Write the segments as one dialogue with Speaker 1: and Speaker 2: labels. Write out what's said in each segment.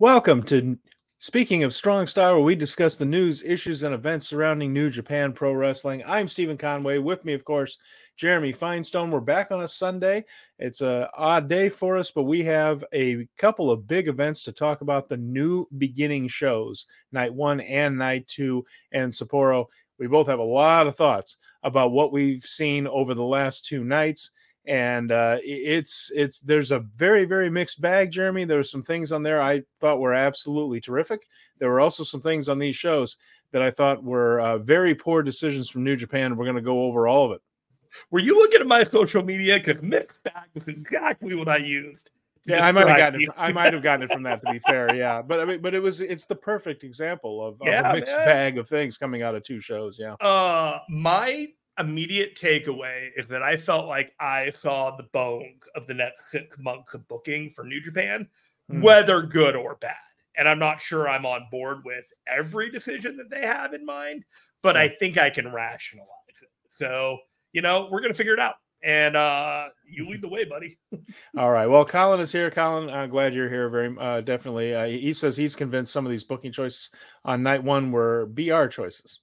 Speaker 1: Welcome to Speaking of Strong Style, where we discuss the news, issues, and events surrounding New Japan Pro Wrestling. I'm Steven Conway. With me, of course, Jeremy Finestone. We're back on a Sunday. It's a odd day for us, but we have a couple of big events to talk about. The new beginning shows, night one and night two, and Sapporo. We both have a lot of thoughts about what we've seen over the last two nights and uh, it's it's there's a very very mixed bag jeremy there were some things on there i thought were absolutely terrific there were also some things on these shows that i thought were uh, very poor decisions from new japan we're going to go over all of it
Speaker 2: were you looking at my social media because mixed bag was exactly what i used
Speaker 1: yeah, I might have gotten it. I might have gotten it from that. To be fair, yeah, but I mean, but it was it's the perfect example of, yeah, of a mixed man. bag of things coming out of two shows. Yeah.
Speaker 2: Uh, my immediate takeaway is that I felt like I saw the bones of the next six months of booking for New Japan, mm. whether good or bad. And I'm not sure I'm on board with every decision that they have in mind, but I think I can rationalize it. So, you know, we're going to figure it out. And uh you lead the way, buddy.
Speaker 1: All right. Well, Colin is here. Colin, I'm glad you're here. Very uh, definitely. Uh, he says he's convinced some of these booking choices on night one were BR choices.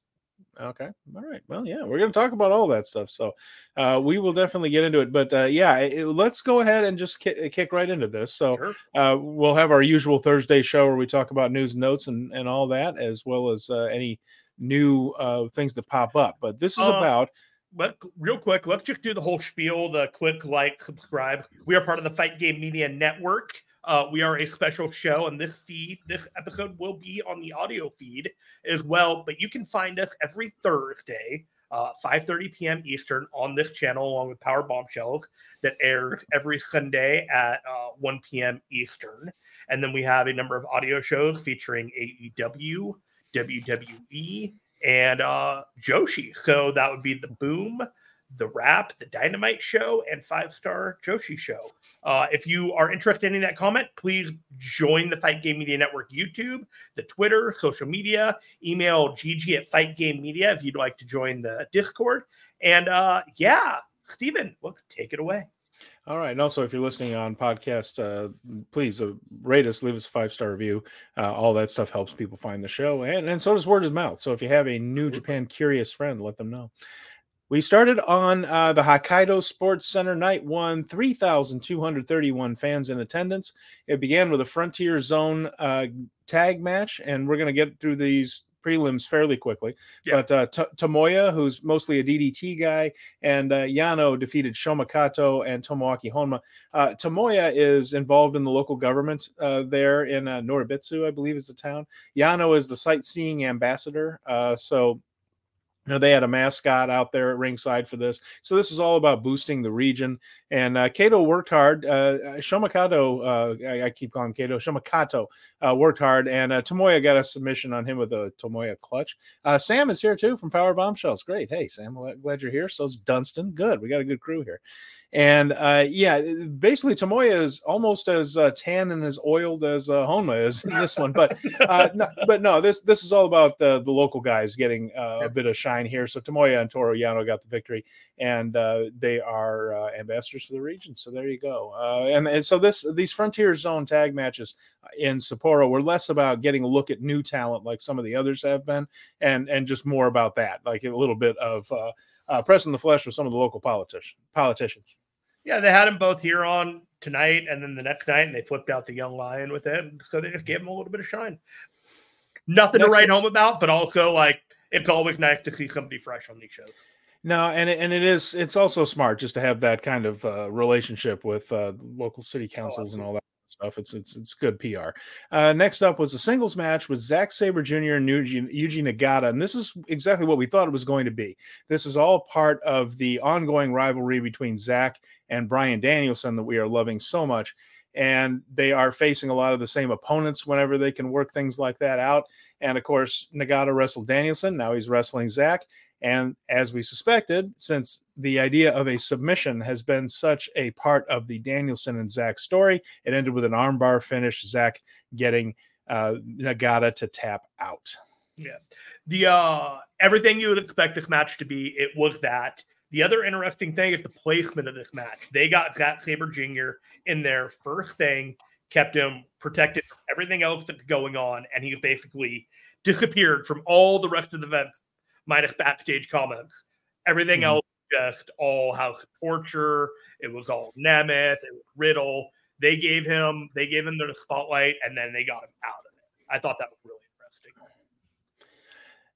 Speaker 1: Okay. All right. Well, yeah, we're going to talk about all that stuff. So uh, we will definitely get into it. But uh, yeah, it, let's go ahead and just ki- kick right into this. So sure. uh, we'll have our usual Thursday show where we talk about news and notes and, and all that, as well as uh, any new uh, things that pop up. But this is uh, about.
Speaker 2: But real quick, let's just do the whole spiel the click, like, subscribe. We are part of the Fight Game Media Network. Uh, we are a special show, and this feed, this episode will be on the audio feed as well. But you can find us every Thursday, uh, 5:30 p.m. Eastern, on this channel, along with Power Bombshells, that airs every Sunday at uh, 1 p.m. Eastern. And then we have a number of audio shows featuring AEW, WWE, and uh, Joshi. So that would be the Boom the Wrap, the Dynamite Show, and Five Star Joshi Show. Uh, if you are interested in that comment, please join the Fight Game Media Network YouTube, the Twitter, social media. Email GG at Fight Game Media if you'd like to join the Discord. And uh, yeah, Steven, let's take it away.
Speaker 1: All right. And also, if you're listening on podcast, uh, please uh, rate us, leave us a five star review. Uh, all that stuff helps people find the show. And, and so does word of mouth. So if you have a new Japan curious friend, let them know. We started on uh, the Hokkaido Sports Center night one, 3,231 fans in attendance. It began with a Frontier Zone uh, tag match, and we're going to get through these prelims fairly quickly. Yeah. But uh, T- Tomoya, who's mostly a DDT guy, and uh, Yano defeated Shoma Kato and Tomoaki Honma. Uh, Tomoya is involved in the local government uh, there in uh, Noribitsu, I believe is the town. Yano is the sightseeing ambassador. Uh, so they had a mascot out there at ringside for this. So this is all about boosting the region. And uh, Kato worked hard. Uh, uh Shomakato, uh, I, I, keep calling Kato, Shomakato uh, worked hard. And uh, Tomoya got a submission on him with a Tomoya clutch. Uh, Sam is here too from Power Bombshells. Great. Hey, Sam, glad you're here. So is Dunstan. Good. We got a good crew here. And uh, yeah, basically Tomoya is almost as uh, tan and as oiled as uh, Honma is in this one, but uh, no, but no, this this is all about uh, the local guys getting uh, a bit of shine here. So Tomoya and Toru Yano got the victory, and uh, they are uh, ambassadors for the region. So there you go. Uh, and, and so this these Frontier Zone tag matches in Sapporo were less about getting a look at new talent like some of the others have been, and and just more about that, like a little bit of. Pressing the flesh with some of the local politicians. Politicians.
Speaker 2: Yeah, they had him both here on tonight and then the next night, and they flipped out the young lion with it. So they just gave him a little bit of shine. Nothing next to write home about, but also like it's always nice to see somebody fresh on these shows.
Speaker 1: No, and it, and it is it's also smart just to have that kind of uh, relationship with uh, local city oh, councils oh, and all that stuff. It's it's it's good PR. Uh, next up was a singles match with Zack Sabre Jr. and Eugene, Yuji Nagata, and this is exactly what we thought it was going to be. This is all part of the ongoing rivalry between Zack and Bryan Danielson that we are loving so much. And they are facing a lot of the same opponents whenever they can work things like that out. And of course, Nagata wrestled Danielson. Now he's wrestling Zack. And as we suspected, since the idea of a submission has been such a part of the Danielson and Zack story, it ended with an armbar finish, Zack getting uh, Nagata to tap out.
Speaker 2: Yeah. The uh everything you would expect this match to be, it was that. The other interesting thing is the placement of this match. They got Zack Sabre Jr. in their first thing, kept him protected from everything else that's going on, and he basically disappeared from all the rest of the events, minus backstage comments. Everything mm-hmm. else just all House of Torture. It was all Nemeth. It was Riddle. They gave him they gave him the spotlight, and then they got him out of it. I thought that was really interesting.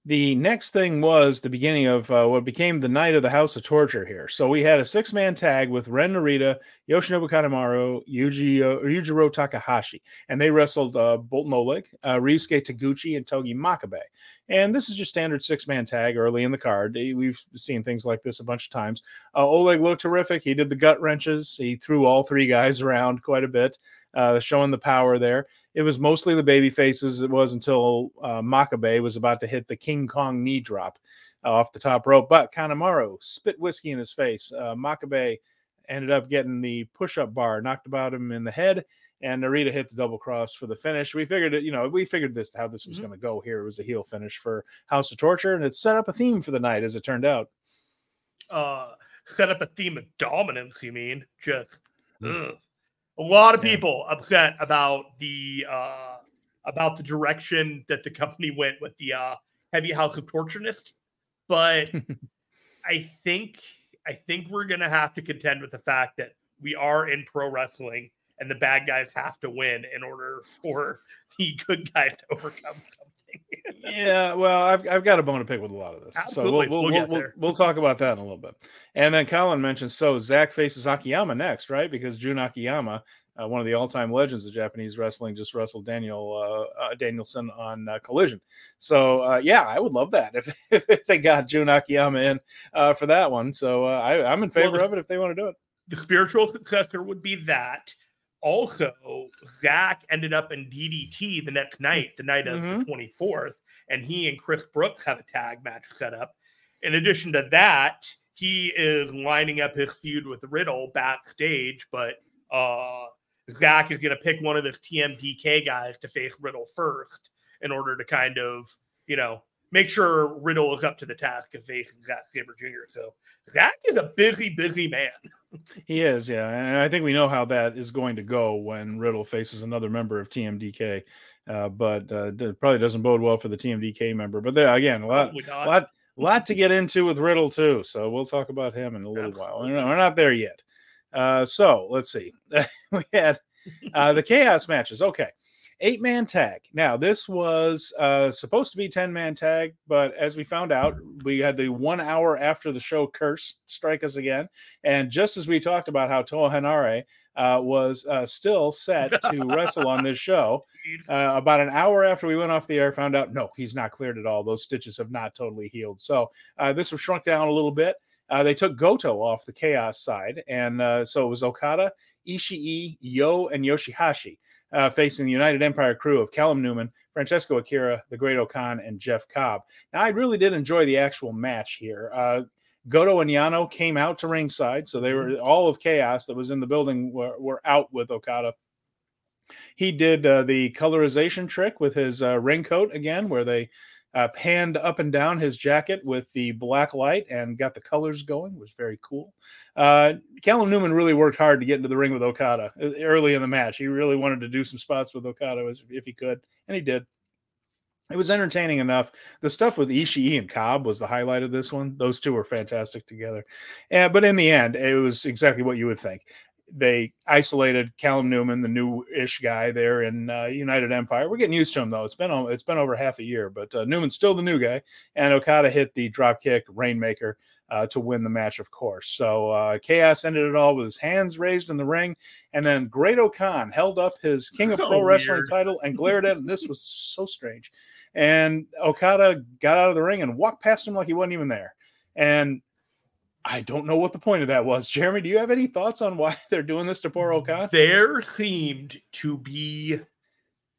Speaker 1: The next thing was the beginning of uh, what became the night of the House of Torture here. So we had a six man tag with Ren Narita, Yoshinobu Kanemaru, Yuji, uh, Yujiro Takahashi, and they wrestled uh, Boltin Oleg, uh, Ryusuke Taguchi, and Togi Makabe. And this is just standard six man tag early in the card. We've seen things like this a bunch of times. Uh, Oleg looked terrific. He did the gut wrenches, he threw all three guys around quite a bit, uh, showing the power there it was mostly the baby faces. It was until uh, Makabe was about to hit the King Kong knee drop uh, off the top rope. But Kanemaru spit whiskey in his face. Uh, Makabe ended up getting the push up bar, knocked about him in the head, and Narita hit the double cross for the finish. We figured it, you know, we figured this how this was mm-hmm. going to go here. It was a heel finish for House of Torture, and it set up a theme for the night, as it turned out.
Speaker 2: Uh, set up a theme of dominance. You mean just? Mm. A lot of people yeah. upset about the uh, about the direction that the company went with the uh, heavy house of torturenist, but I think I think we're gonna have to contend with the fact that we are in pro wrestling and the bad guys have to win in order for the good guys to overcome something.
Speaker 1: yeah, well, I've, I've got a bone to pick with a lot of this.
Speaker 2: Absolutely.
Speaker 1: So we'll, we'll, we'll, we'll, we'll, talk about that in a little bit. And then Colin mentioned so Zack faces Akiyama next, right? Because Jun Akiyama, uh, one of the all-time legends of Japanese wrestling, just wrestled Daniel uh, uh, Danielson on uh, Collision. So uh, yeah, I would love that if, if they got Jun Akiyama in uh, for that one. So I, I'm in favor well, the, of it if they want to do it.
Speaker 2: The spiritual successor would be that also, Zack ended up in DDT the next night, the night of mm-hmm. the 24th, and he and Chris Brooks have a tag match set up. In addition to that, he is lining up his feud with Riddle backstage, but uh, Zack is going to pick one of his TMDK guys to face Riddle first in order to kind of, you know, make sure Riddle is up to the task of facing Zack Sabre Jr. So Zack is a busy, busy man.
Speaker 1: he is, yeah. And I think we know how that is going to go when Riddle faces another member of TMDK. Uh, but uh, probably doesn't bode well for the TMDK member. But there again, a lot, lot, lot to get into with Riddle too. So we'll talk about him in a little Absolutely. while. We're not there yet. Uh, so let's see. we had uh, the chaos matches. Okay eight man tag. Now, this was uh, supposed to be 10 man tag, but as we found out, we had the one hour after the show curse strike us again. And just as we talked about how Toa Henare uh, was uh, still set to wrestle on this show, uh, about an hour after we went off the air, found out no, he's not cleared at all. Those stitches have not totally healed. So uh, this was shrunk down a little bit. Uh, they took Goto off the chaos side, and so it was Okada, Ishii, Yo, and Yoshihashi uh, facing the United Empire crew of Callum Newman, Francesco Akira, the Great-O-Khan, and Jeff Cobb. Now, I really did enjoy the actual match here. Uh, Goto and Yano came out to ringside, so they were mm-hmm. all of chaos that was in the building were, were out with Okada. He did uh, the colorization trick with his uh, raincoat again, where they uh, panned up and down his jacket with the black light and got the colors going. It was very cool. Uh, Callum Newman really worked hard to get into the ring with Okada uh, early in the match. He really wanted to do some spots with Okada if he could, and he did. It was entertaining enough. The stuff with Ishii and Cobb was the highlight of this one. Those two were fantastic together. Yeah, but in the end, it was exactly what you would think they isolated Callum Newman, the new-ish guy there in uh, United Empire. We're getting used to him though. It's been it's been over half a year, but uh, Newman's still the new guy, and Okada hit the drop kick rainmaker uh, to win the match, of course. So uh, Chaos ended it all with his hands raised in the ring, and then Great-O-Khan held up his King of so Pro Wrestling title and glared at him. This was so strange. And Okada got out of the ring and walked past him like he wasn't even there. And I don't know what the point of that was. Jeremy, do you have any thoughts on why they're doing this to poor Okada?
Speaker 2: There seemed to be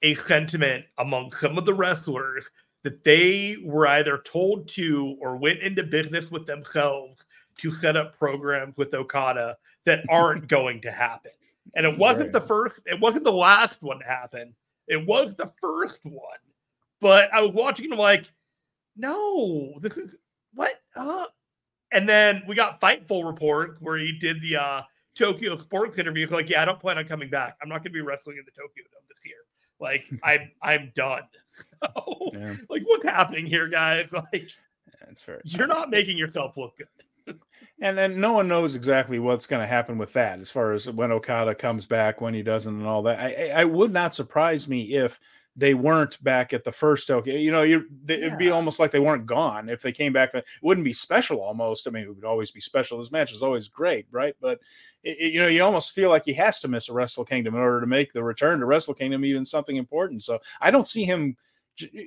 Speaker 2: a sentiment among some of the wrestlers that they were either told to or went into business with themselves to set up programs with Okada that aren't going to happen. And it wasn't right. the first, it wasn't the last one to happen. It was the first one. But I was watching and like, no, this is what? Uh, and then we got Fightful report where he did the uh Tokyo Sports interview. Like, yeah, I don't plan on coming back. I'm not going to be wrestling in the Tokyo Dome this year. Like, I'm I'm done. So,
Speaker 1: Yeah.
Speaker 2: like, what's happening here, guys? Like,
Speaker 1: That's fair.
Speaker 2: you're not making yourself look good.
Speaker 1: And then no one knows exactly what's going to happen with that as far as when Okada comes back, when he doesn't, and all that. I, I I would not surprise me if they weren't back at the first Tokyo. You know, you it'd be almost like they weren't gone if they came back. It wouldn't be special almost. I mean, it would always be special. This match is always great, right? But it, it- you know, you almost feel like he has to miss a Wrestle Kingdom in order to make the return to Wrestle Kingdom even something important. So I don't see him.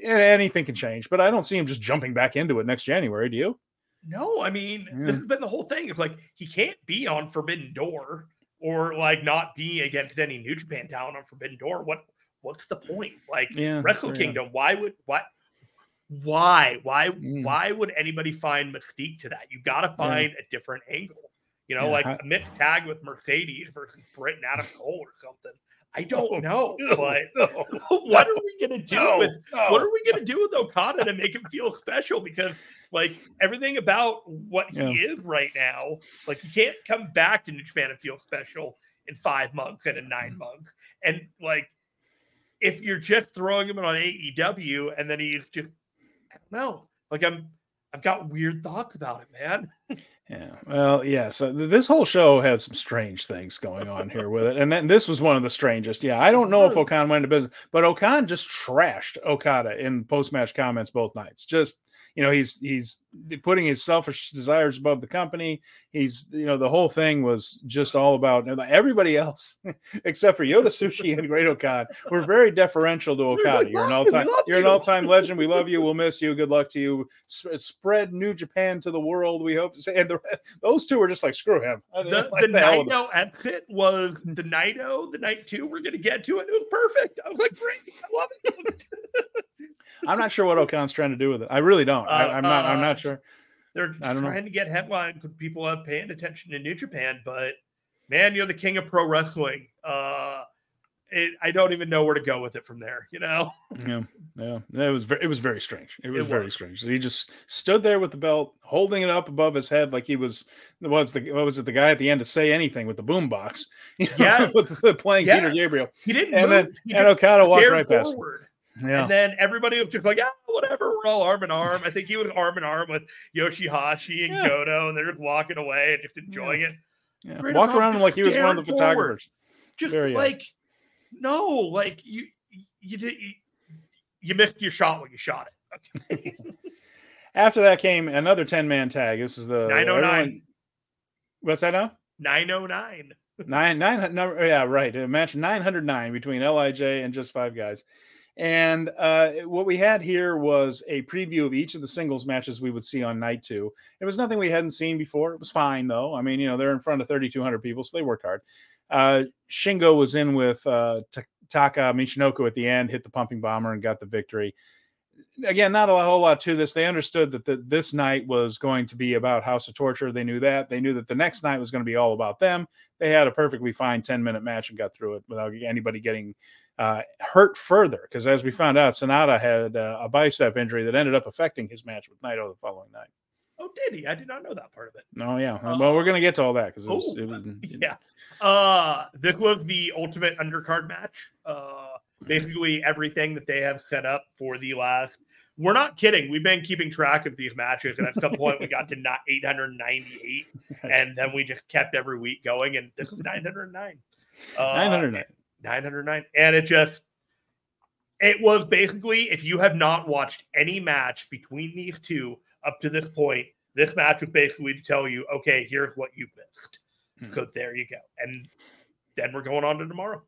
Speaker 1: Anything can change, but I don't see him just jumping back into it next January. Do you?
Speaker 2: No, I mean,
Speaker 1: Yeah.
Speaker 2: this has been the whole thing. It's like he can't be on Forbidden Door or like not be against any New Japan talent on Forbidden Door. What what's the point? Like
Speaker 1: Yeah,
Speaker 2: Wrestle
Speaker 1: enough.
Speaker 2: Kingdom, why would what why why
Speaker 1: Mm.
Speaker 2: why would anybody find mystique to that? You gotta find a different angle. You know,
Speaker 1: Yeah,
Speaker 2: like
Speaker 1: how-
Speaker 2: a mixed tag with Mercedes versus Britt and Adam Cole or something. I don't know,
Speaker 1: no,
Speaker 2: but
Speaker 1: no,
Speaker 2: what are we gonna do
Speaker 1: no,
Speaker 2: with
Speaker 1: no.
Speaker 2: what are we gonna do with Okada to make him feel special? Because like everything about what he
Speaker 1: Yeah.
Speaker 2: is right now, like he can't come back to New Japan and feel special in five months and in nine months. And like if you're just throwing him on AEW and then he's just I don't know. Like I'm I've got weird thoughts about it, man.
Speaker 1: Yeah. Well, yeah. So th- this whole show had some strange things going on here with it. And then this was one of the strangest. Yeah. I don't know if. O-Khan went into business, but O-Khan just trashed Okada in post match comments both nights. Just, you know, he's he's putting his selfish desires above the company. He's, you know, the whole thing was just all about everybody else except for Yota Tsuji and Great-O-Khan. We're very deferential to
Speaker 2: We're
Speaker 1: Okada.
Speaker 2: like,
Speaker 1: You're an
Speaker 2: all-time
Speaker 1: you're an all time legend. We love you. We'll miss you. Good luck to you. S- spread New Japan to the world. We hope to say. And the, those two were just like, screw him. Uh,
Speaker 2: the,
Speaker 1: like
Speaker 2: the
Speaker 1: hell with
Speaker 2: Naito exit was the Naito, the night two. We're gonna get to it. It was perfect. I was like, great, I love it.
Speaker 1: I'm not sure what O-Khan's trying to do with it. I really don't. I,
Speaker 2: Uh,
Speaker 1: I'm not. I'm not sure.
Speaker 2: They're
Speaker 1: I don't know.
Speaker 2: trying to get headlines with people up paying attention to New Japan, but man, you're the king of pro wrestling. Uh, it, I don't even know where to go with it from there. You know,
Speaker 1: Yeah, yeah. It was very. It was very strange. It was
Speaker 2: It
Speaker 1: very strange. He just stood there with the belt, holding it up above his head like he was. Was the what was it? The guy at the end to say anything with the boom box. You know,
Speaker 2: Yes.
Speaker 1: with playing Peter Gabriel,
Speaker 2: he didn't
Speaker 1: and
Speaker 2: move.
Speaker 1: then
Speaker 2: he
Speaker 1: and Okada walked right past. him. Yeah.
Speaker 2: And then everybody was just like, ah, whatever. We're all arm in arm. I think he was arm in arm with Yoshihashi and
Speaker 1: Yeah.
Speaker 2: Goto, and they're just walking away and just enjoying it.
Speaker 1: yeah.
Speaker 2: Great
Speaker 1: Walk around him like he was one of the
Speaker 2: stared forward.
Speaker 1: photographers.
Speaker 2: Just
Speaker 1: Very odd.
Speaker 2: like, no, like you, you did, you, you missed your shot when you shot it.
Speaker 1: After that came another 10 man tag. This is the
Speaker 2: 909.
Speaker 1: everyone- What's that now?
Speaker 2: 909.
Speaker 1: Nine, nine, no, yeah, right. A match 909 between Lij and just five guys. And uh, what we had here was a preview of each of the singles matches we would see on night two. It was nothing we hadn't seen before. It was fine though. I mean, you know, they're in front of 3,200 people, so they worked hard. Uh, Shingo was in with uh, Taka Michinoku at the end, hit the pumping bomber, and got the victory. Again, not a whole lot to this. They understood that the, this night was going to be about House of Torture. They knew that. They knew that the next night was going to be all about them. They had a perfectly fine 10 minute match and got through it without anybody getting uh, hurt further. Because as we found out, SANADA had uh, a bicep injury that ended up affecting his match with Naito the following night.
Speaker 2: Oh, did he? I did not know that part of it.
Speaker 1: Oh, yeah. well, we're going to get to all that because it was,
Speaker 2: Oh,
Speaker 1: it was
Speaker 2: yeah. Uh, this was the ultimate undercard match. Uh, basically everything that they have set up for the last. We're not kidding. We've been keeping track of these matches, and at some point we got to not 898, and then we just kept every week going, and this is 909. Uh,
Speaker 1: 909.
Speaker 2: 909, and it just. It was basically if you have not watched any match between these two up to this point, this match was basically to tell you, okay, here's what you've missed.
Speaker 1: Hmm.
Speaker 2: So there you go. And then we're going on to tomorrow.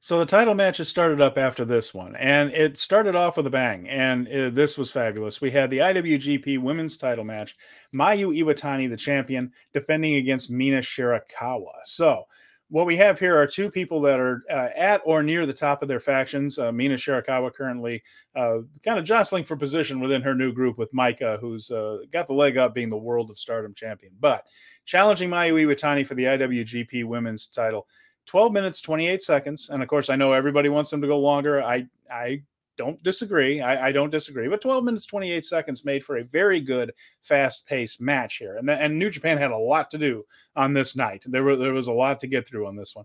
Speaker 1: So the title match matches started up after this one, and it started off with a bang. And uh, this was fabulous. We had the IWGP Women's Title match. Mayu Iwatani, the champion, defending against Mina Shirakawa. So what we have here are two people that are uh, at or near the top of their factions. Uh, Mina Shirakawa currently uh, kind of jostling for position within her new group with Maika, who's uh, got the leg up being the World of Stardom champion, but challenging Mayu Iwatani for the IWGP Women's Title. 12 minutes 28 seconds and of course i know everybody wants them to go longer i i don't disagree. I, I, don't disagree. But 12 minutes 28 seconds made for a very good, fast-paced match here, and and New Japan had a lot to do on this night. There were there was a lot to get through on this one.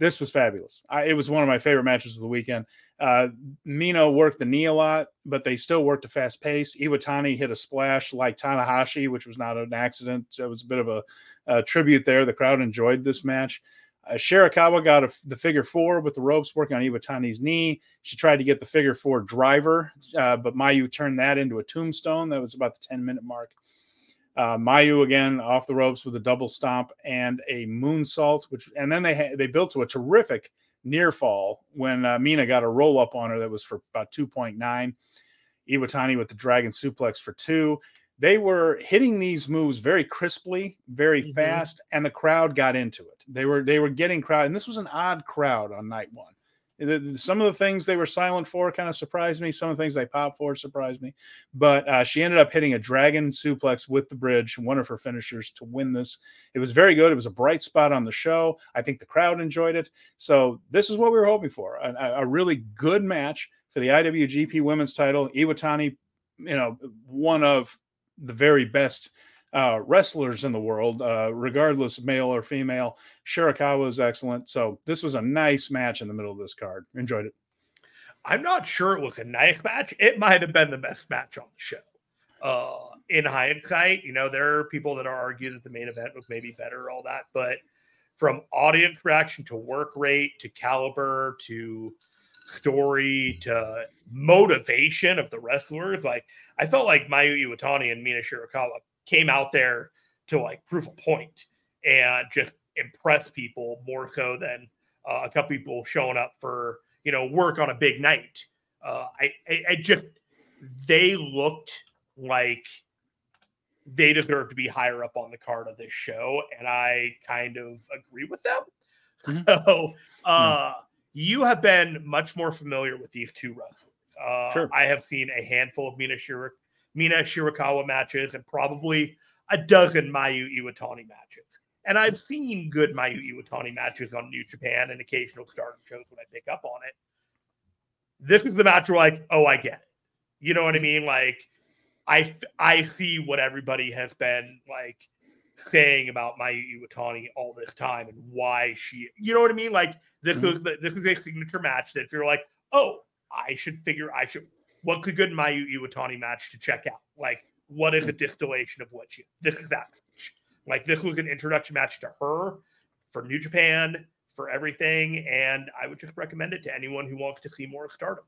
Speaker 1: This was fabulous. I, it was one of my favorite matches of the weekend. Uh, Mina worked the knee a lot, but they still worked a fast pace. Iwatani hit a splash like Tanahashi, which was not an accident. It was a bit of a, a tribute there. The crowd enjoyed this match. Uh, Shirakawa got a, the figure four with the ropes working on Iwatani's knee. She tried to get the figure four driver, uh, but Mayu turned that into a tombstone. That was about the 10 minute mark. Uh, Mayu again off the ropes with a double stomp and a moonsault, which and then they ha- they built to a terrific near fall when uh, Mina got a roll up on her that was for about 2.9. Iwatani with the dragon suplex for two. They were hitting these moves very crisply, very mm-hmm. fast, and the crowd got into it. They were they were getting crowd, and this was an odd crowd on night one. Some of the things they were silent for kind of surprised me. Some of the things they popped for surprised me. But uh, she ended up hitting a dragon suplex with the bridge, one of her finishers, to win this. It was very good. It was a bright spot on the show. I think the crowd enjoyed it. So this is what we were hoping for a, a really good match for the IWGP Women's title. Iwatani, you know, one of the very best uh, wrestlers in the world, uh, regardless male or female. Shirakawa was excellent. So this was a nice match in the middle of this card. Enjoyed it.
Speaker 2: I'm not sure it was a nice match. It might have been the best match on the show. Uh, in hindsight, you know, there are people that argue that the main event was maybe better, all that, but from audience reaction to work rate to caliber to story to motivation of the wrestlers, like I felt like Mayu Iwatani and Mina Shirakawa came out there to like prove a point and just impress people more so than uh, a couple people showing up for you know work on a big night. Uh, I, I, I just they looked like they deserve to be higher up on the card of this show, and I kind of agree with them. Mm-hmm. So, uh, mm-hmm. You have been much more familiar with these two wrestlers. Uh, sure. I have seen a handful of Mina Mina Shirakawa matches and probably a dozen Mayu Iwatani matches. And I've seen good Mayu Iwatani matches on New Japan and occasional stardom shows when I pick up on it. This is the match where like, oh, I get it. You know what I mean? Like, I I see what everybody has been like saying about Mayu Iwatani all this time and why she, you know what I mean? Like, this mm-hmm. was the, this is a signature match that if you're like, oh, I should figure I should what's a good Mayu Iwatani match to check out? Like, what is a distillation of what you? This is that match. Like, this was an introduction match to her for New Japan for everything, and I would just recommend it to anyone who wants to see more of Stardom.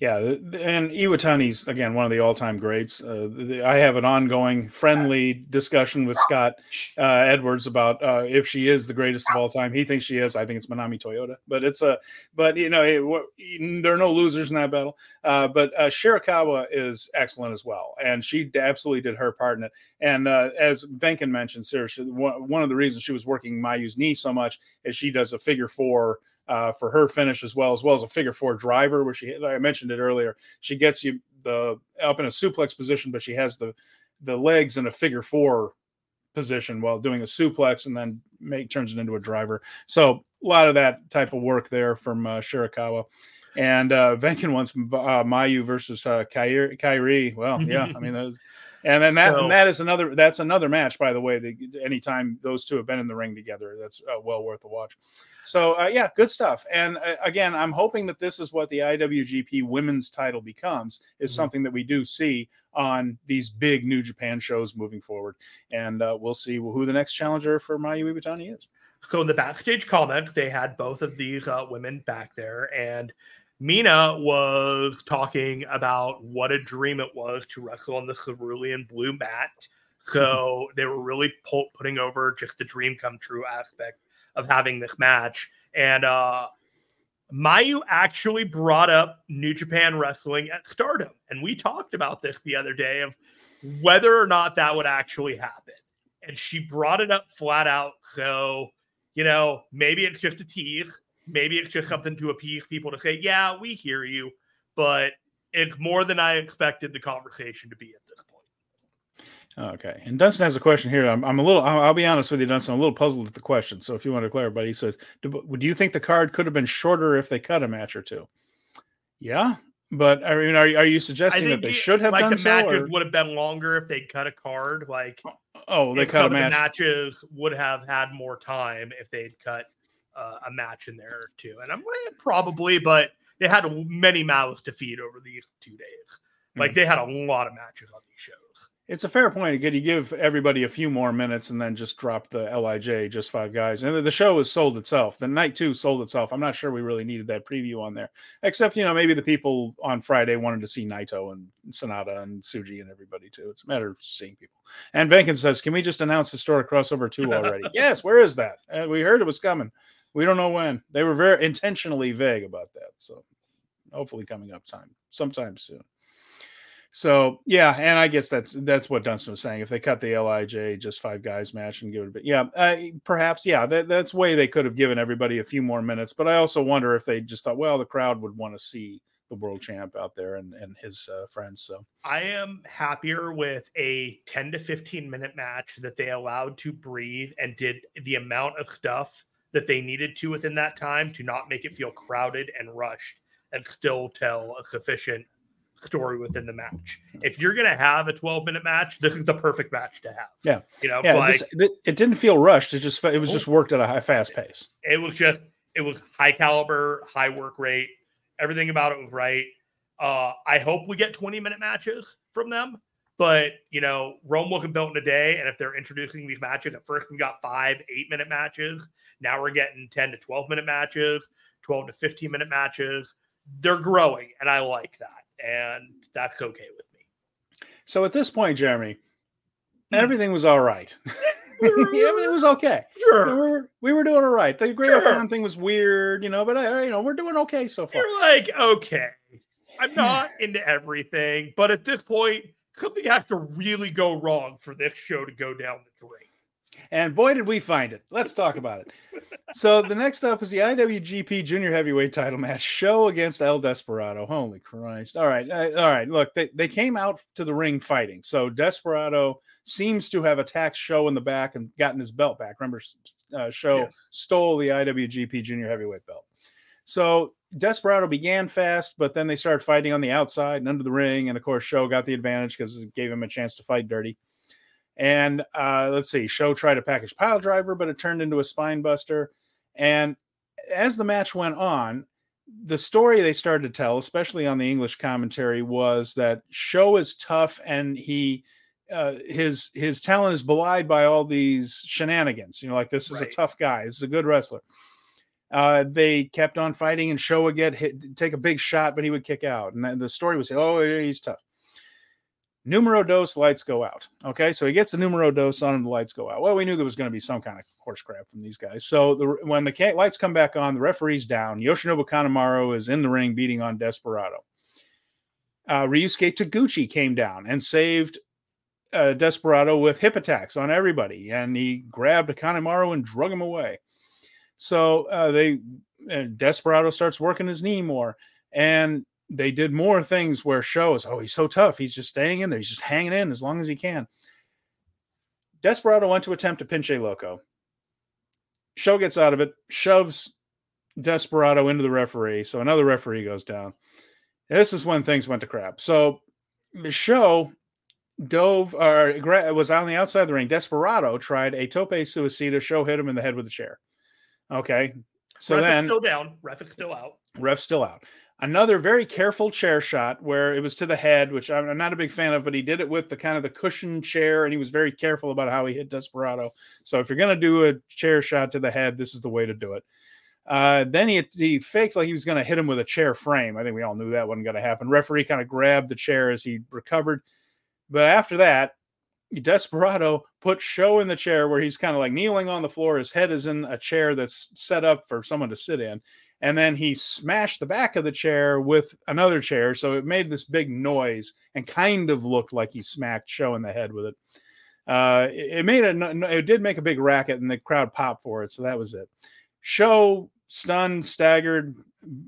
Speaker 1: Yeah, and Iwatani's again one of the all-time greats. Uh, the, I have an ongoing friendly discussion with Scott uh, Edwards about uh, if she is the greatest of all time. He thinks she is. I think it's Manami Toyota, but it's a. But you know, it, there are no losers in that battle. Uh, but uh, Shirakawa is excellent as well, and she absolutely did her part in it. And uh, as Venkin mentioned, seriously, one of the reasons she was working Mayu's knee so much is she does a figure four uh, for her finish as well, as well as a figure four driver, where she, like I mentioned it earlier, she gets you the up in a suplex position, but she has the the legs in a figure four position while doing a suplex, and then make turns it into a driver. So a lot of that type of work there from uh, Shirakawa. And uh, Venkin wants uh, Mayu versus uh, Kairi. Kairi. Well, yeah, I mean, and then that so, and that is another that's another match, by the way. That anytime those two have been in the ring together, that's uh, well worth a watch. So uh, yeah, good stuff. And uh, again, I'm hoping that this is what the IWGP Women's Title becomes is mm-hmm. something that we do see on these big New Japan shows moving forward, and uh, we'll see who the next challenger for Mayu Iwatani is.
Speaker 2: So in the backstage comments, they had both of these uh, women back there, and Mina was talking about what a dream it was to wrestle on the cerulean blue mat. So they were really putting over just the dream come true aspect of having this match. And uh, Mayu actually brought up New Japan Wrestling at Stardom. And we talked about this the other day of whether or not that would actually happen. And she brought it up flat out. So, you know, maybe it's just a tease. Maybe it's just something to appease people to say, yeah, we hear you. But it's more than I expected the conversation to be at.
Speaker 1: Okay. And Dunstan has a question here. I'm, I'm a little, I'll, I'll, be honest with you, Dunstan, I'm a little puzzled at the question. So if you want to clarify, he says, do, do you think the card could have been shorter if they cut a match or two? Yeah, But I mean, are, are you suggesting that they
Speaker 2: the-
Speaker 1: should have
Speaker 2: like
Speaker 1: done
Speaker 2: the
Speaker 1: so?
Speaker 2: matches
Speaker 1: or-
Speaker 2: would have been longer if they'd cut a card. Like
Speaker 1: oh, they cut
Speaker 2: some
Speaker 1: a
Speaker 2: of the
Speaker 1: match.
Speaker 2: matches would have had more time if they'd cut uh, a match in there too. And I'm eh, probably, but they had many mouths to feed over these two days. Like
Speaker 1: Hmm.
Speaker 2: they had a lot of matches on these shows.
Speaker 1: It's a fair point. Could you give everybody a few more minutes and then just drop the Lij, just five guys. And the show has sold itself. The night two sold itself. I'm not sure we really needed that preview on there, except you know maybe the people on Friday wanted to see Naito and SANADA and Tsuji and everybody too. It's a matter of seeing people. And Benkin says, "Can we just announce historic crossover two already?" yes. Where is that? Uh, we heard it was coming. We don't know when. They were very intentionally vague about that. So hopefully coming up time sometime soon. So yeah, and I guess that's that's what Dunstan was saying. If they cut the Lij just five guys match and give it a bit, yeah, uh, perhaps yeah, that, that's way they could have given everybody a few more minutes. But I also wonder if they just thought, well, the crowd would want to see the world champ out there and and his uh, friends. So
Speaker 2: I am happier with a 10 to 15 minute match that they allowed to breathe and did the amount of stuff that they needed to within that time to not make it feel crowded and rushed and still tell a sufficient story within the match. If you're going to have a 12 minute match, this is the perfect match to have.
Speaker 1: Yeah.
Speaker 2: You know,
Speaker 1: yeah,
Speaker 2: like
Speaker 1: this, it didn't feel rushed. It just it was just worked at a high fast pace.
Speaker 2: it was just it was high caliber, high work rate. Everything about it was right. Uh, I hope we get 20 minute matches from them, but you know, Rome wasn't built in a day. And if they're introducing these matches, at first we got five, eight minute matches. Now we're getting 10 to 12 minute matches, 12 to 15 minute matches. They're growing, and I like that. And that's okay with me.
Speaker 1: So at this point, Jeremy,
Speaker 2: Hmm.
Speaker 1: everything was all right. everything was okay. We
Speaker 2: Sure.
Speaker 1: were, we were doing all right. The Great
Speaker 2: Sure.
Speaker 1: Thing was weird, you know, but I, you know, we're doing okay so far.
Speaker 2: You're like, okay, I'm not into everything, but at this point, something has to really go wrong for this show to go down the drain.
Speaker 1: And boy, did we find it. Let's talk about it. So the next up is the IWGP Junior Heavyweight Title match: SHO against El Desperado. Holy Christ! All right, all right. Look, they they came out to the ring fighting. So Desperado seems to have attacked SHO in the back and gotten his belt back. Remember, uh, SHO
Speaker 2: Yes.
Speaker 1: stole the IWGP Junior Heavyweight belt. So Desperado began fast, but then they started fighting on the outside and under the ring, and of course, SHO got the advantage because it gave him a chance to fight dirty. And uh, let's see, SHO tried a package pile driver, but it turned into a spine buster. And as the match went on, the story they started to tell, especially on the English commentary, was that SHO is tough and he uh, his his talent is belied by all these shenanigans. You know, like this is
Speaker 2: Right.
Speaker 1: a tough guy. This is a good wrestler. Uh, they kept on fighting, and SHO would get hit, take a big shot, but he would kick out. And then the story was, oh, he's tough numero dos lights go out. Okay so he gets the numero dos on and the lights go out. Well we knew there was going to be some kind of horse crap from these guys. So the when the lights come back on the referee's down. Yoshinobu kanemaru is in the ring beating on desperado. Uh, ryusuke taguchi came down and saved uh, desperado with hip attacks on everybody and he grabbed kanemaru and drug him away. So uh, they uh, desperado starts working his knee more and they did more things where shows, oh, he's so tough. He's just staying in there. He's just hanging in as long as he can. Desperado went to attempt to pinche loco. SHO gets out of it, shoves Desperado into the referee. So another referee goes down. This is when things went to crap. So the show dove or was on the outside of the ring. Desperado tried a tope suicida. SHO hit him in the head with a chair. Okay. So
Speaker 2: Ref is
Speaker 1: then
Speaker 2: still down. Ref is still out.
Speaker 1: ref still out. Another very careful chair shot where it was to the head, which I'm not a big fan of, but he did it with the kind of the cushion chair, and he was very careful about how he hit Desperado. So if you're gonna do a chair shot to the head, this is the way to do it. Uh, then he he faked like he was gonna hit him with a chair frame. I think we all knew that wasn't gonna happen. Referee kind of grabbed the chair as he recovered, but after that, Desperado put SHO in the chair where he's kind of like kneeling on the floor. His head is in a chair that's set up for someone to sit in and then he smashed the back of the chair with another chair so it made this big noise and kind of looked like he smacked SHO in the head with it. Uh it, made a it did make a big racket and the crowd popped for it so that was it. SHO stunned staggered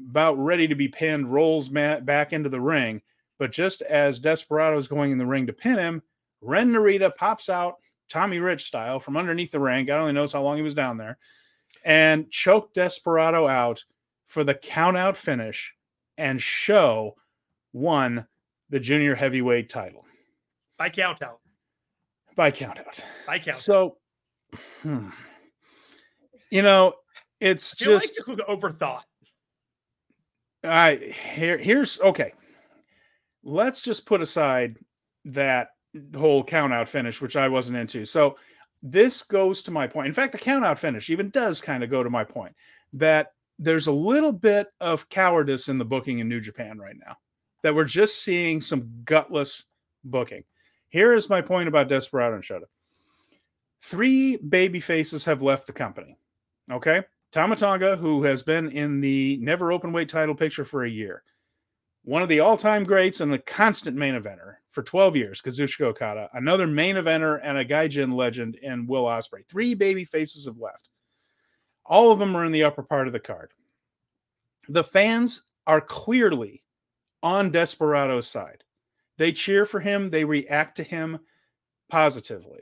Speaker 1: about ready to be pinned rolls back into the ring but just as desperado is going in the ring to pin him ren narita pops out tommy rich style from underneath the ring god only knows how long he was down there and choked desperado out for the count out finish and SHO won the junior heavyweight title
Speaker 2: by count out.
Speaker 1: By count out.
Speaker 2: By count.
Speaker 1: So, hmm, you know, it's
Speaker 2: I
Speaker 1: just
Speaker 2: like this was overthought.
Speaker 1: I here here's okay. Let's just put aside that whole count out finish, which I wasn't into. So this goes to my point. In fact, the count out finish even does kind of go to my point that there's a little bit of cowardice in the booking in New Japan right now. That we're just seeing some gutless booking. Here is my point about Desperado and Shota. Three baby faces have left the company. Okay. Tama Tonga, who has been in the never open weight title picture for a year, one of the all time greats and a constant main eventer for 12 years, Kazuchika Okada, another main eventer and a Gaijin legend in Will Ospreay. Three baby faces have left. All of them are in the upper part of the card. The fans are clearly on Desperado's side. They cheer for him, they react to him positively.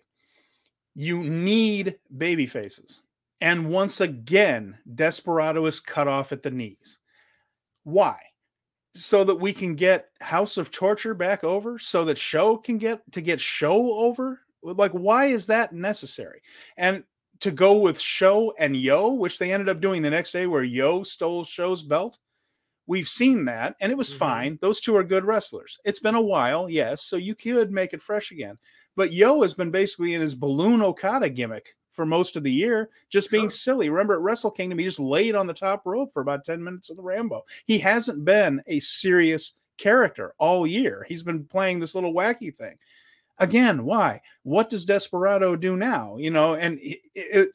Speaker 1: You need baby faces. And once again, Desperado is cut off at the knees. Why? So that we can get House of Torture back over, so that SHO can get to get SHO over. Like, why is that necessary? And to go with SHO and yo, which they ended up doing the next day, where yo stole SHO's belt. We've seen that, and it was mm-hmm. fine. Those two are good wrestlers. It's been a while, yes, so you could make it fresh again. But Yo has been basically in his balloon Okada gimmick for most of the year, just being sure. silly. Remember at Wrestle Kingdom, he just laid on the top rope for about 10 minutes of the Rambo. He hasn't been a serious character all year. He's been playing this little wacky thing. Again, why? What does Desperado do now? You know, and it, it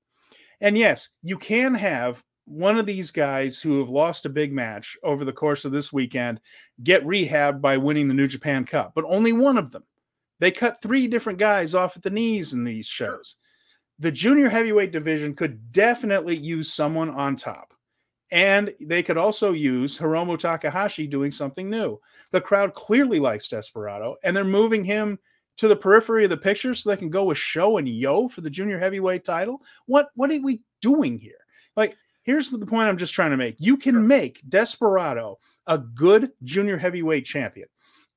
Speaker 1: and yes, you can have one of these guys who have lost a big match over the course of this weekend get rehab by winning the New Japan Cup, but only one of them. They cut three different guys off at the knees in these shows the junior heavyweight division could definitely use someone on top. And they could also use Hiromu Takahashi doing something new. The crowd clearly likes Desperado, and they're moving him to the periphery of the picture so they can go with SHO and Yo for the junior heavyweight title. What what are we doing here? Like, here's the point I'm just trying to make. You can make Desperado a good junior heavyweight champion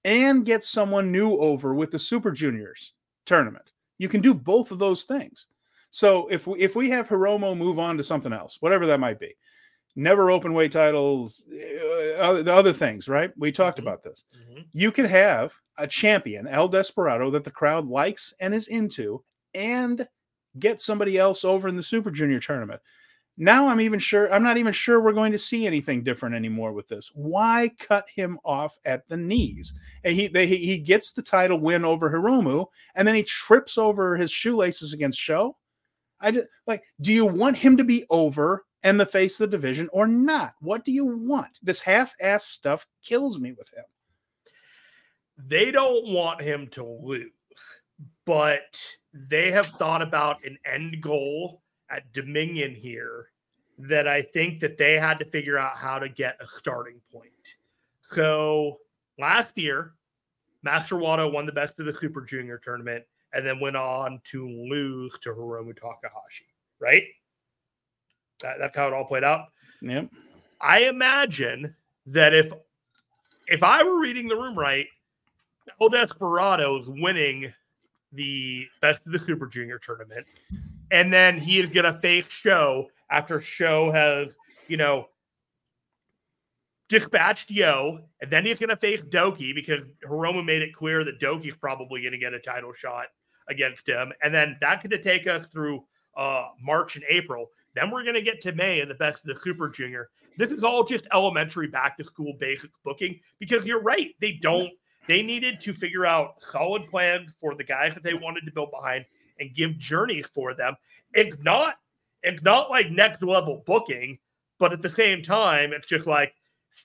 Speaker 1: and get someone new over with the Super Juniors tournament. You can do both of those things. So if we, if we have Hiromu move on to something else, whatever that might be, never open weight titles, uh, the other things, right? We talked mm-hmm. about this. Mm-hmm. You could have a champion, El Desperado, that the crowd likes and is into, and get somebody else over in the Super Junior tournament. Now I'm even sure I'm not even sure we're going to see anything different anymore with this. Why cut him off at the knees? And he they, he gets the title win over Hiromu, and then he trips over his shoelaces against SHO. I just, like, do you want him to be over and the face of the division or not? What do you want? This half-ass stuff kills me with him.
Speaker 2: They don't want him to lose, but they have thought about an end goal at Dominion here that I think that they had to figure out how to get a starting point. So last year, Master Wato won the best of the Super Junior tournament and then went on to lose to Hiromu Takahashi, right? That, that's how it all played out.
Speaker 1: Yep.
Speaker 2: I imagine that if if I were reading the room right, El Desperado is winning the best of the Super Junior tournament, and then he is going to face SHO after SHO has you know dispatched Yo, and then he's going to face Douki because Hiromu made it clear that Douki's probably going to get a title shot against him. And then that could take us through uh, March and April. Then we're going to get to May and the best of the Super Junior. This is all just elementary back to school basics booking because you're right. They don't, they needed to figure out solid plans for the guys that they wanted to build behind and give journeys for them. It's not, it's not like next level booking, but at the same time, it's just like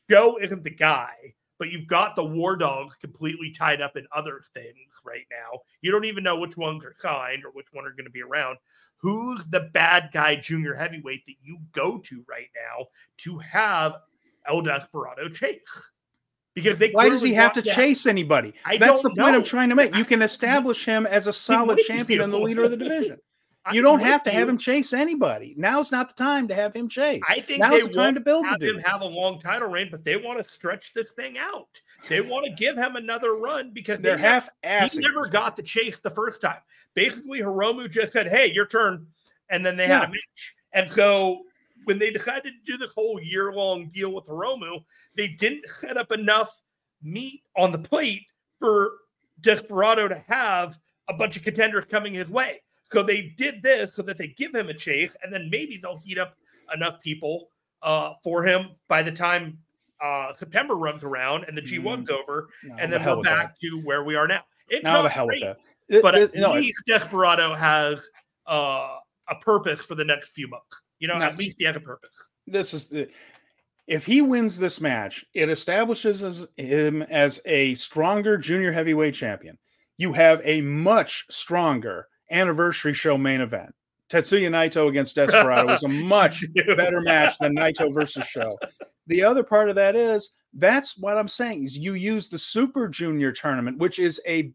Speaker 2: SHO isn't the guy but you've got the war dogs completely tied up in other things right now. You don't even know which ones are signed or which one are going to be around. Who's the bad guy junior heavyweight that you go to right now to have El Desperado chase? Because they
Speaker 1: why does he have to that. chase anybody? I That's the know. point I'm trying to make. You can establish him as a solid champion and the leader of the division. You don't have to you. have him chase anybody. Now's not the time to have him chase.
Speaker 2: I think
Speaker 1: now's the time to build
Speaker 2: have
Speaker 1: the
Speaker 2: him have a long title reign, but they want to stretch this thing out. They want to give him another run because
Speaker 1: they're half
Speaker 2: ass. He never got the chase the first time. Basically, Hiromu just said, "Hey, your turn," and then they yeah. had a match. And so when they decided to do this whole year long deal with Hiromu, they didn't set up enough meat on the plate for Desperado to have a bunch of contenders coming his way. So they did this so that they give him a chase, and then maybe they'll heat up enough people uh, for him by the time uh, September runs around and the G1's mm. over, no, and then the we're back that. to where we are now. It's
Speaker 1: now
Speaker 2: not
Speaker 1: the hell great, with
Speaker 2: that. It, but it, at no, least Desperado has uh, a purpose for the next few months. You know, at least he has a purpose.
Speaker 1: This is the if he wins this match, it establishes him as a stronger junior heavyweight champion. You have a much stronger anniversary show main event. Tetsuya Naito against Desperado was a much better match than Naito versus SHO. The other part of that is that's what I'm saying is you use the Super Junior tournament, which is a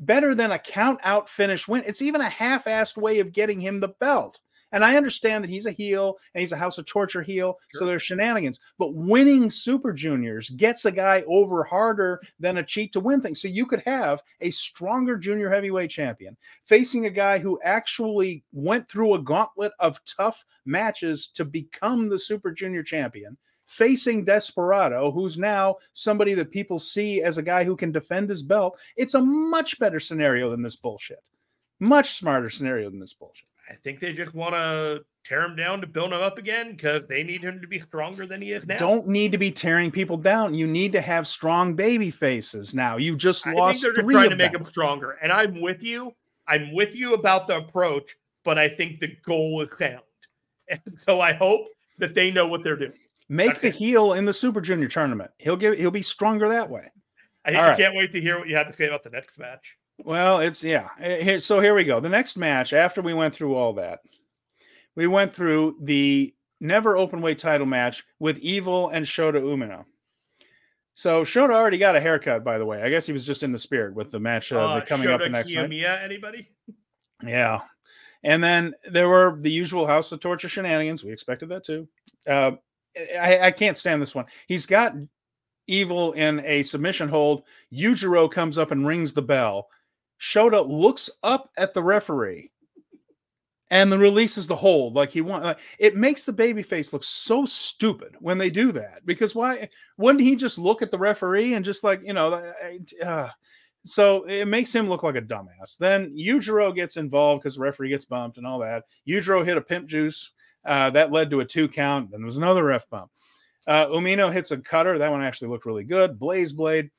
Speaker 1: better than a count out finish win. It's even a half-assed way of getting him the belt. And I understand that he's a heel and he's a House of Torture heel, sure. so there's shenanigans. But winning Super Juniors gets a guy over harder than a cheat to win thing. So you could have a stronger junior heavyweight champion facing a guy who actually went through a gauntlet of tough matches to become the Super Junior champion facing Desperado, who's now somebody that people see as a guy who can defend his belt. It's a much better scenario than this bullshit. Much smarter scenario than this bullshit.
Speaker 2: I think they just want to tear him down to build him up again because they need him to be stronger than he is now.
Speaker 1: Don't need to be tearing people down. You need to have strong baby faces now. You just I lost think they're just
Speaker 2: trying to
Speaker 1: make
Speaker 2: them. him stronger. And I'm with you. I'm with you about the approach, but I think the goal is sound. And so I hope that they know what they're doing.
Speaker 1: Make okay. the heel in the Super Junior tournament. He'll give. he'll be stronger that way.
Speaker 2: I, I right. can't wait to hear what you have to say about the next match.
Speaker 1: Well, it's yeah. Eh, so here we go. The next match after we went through all that, we went through the never open weight title match with Evil and Shota Umino. So Shota already got a haircut, by the way. I guess he was just in the spirit with the match uh, uh, coming Shota up the next
Speaker 2: Kiyomiya, night. Anybody?
Speaker 1: Yeah, and then there were the usual House of Torture shenanigans. We expected that too. Uh, I, I can't stand this one. He's got Evil in a submission hold. Yujiro comes up and rings the bell. Shota looks up at the referee and then releases the hold like he wants. It makes the baby face look so stupid when they do that because why wouldn't he just look at the referee and just like you know uh, so it makes him look like a dumbass. Then Yujiro gets involved because the referee gets bumped and all that. Yujiro hit a pimp juice uh, that led to a two count then there was another ref bump. Uh, Umino hits a cutter that one actually looked really good blaze blade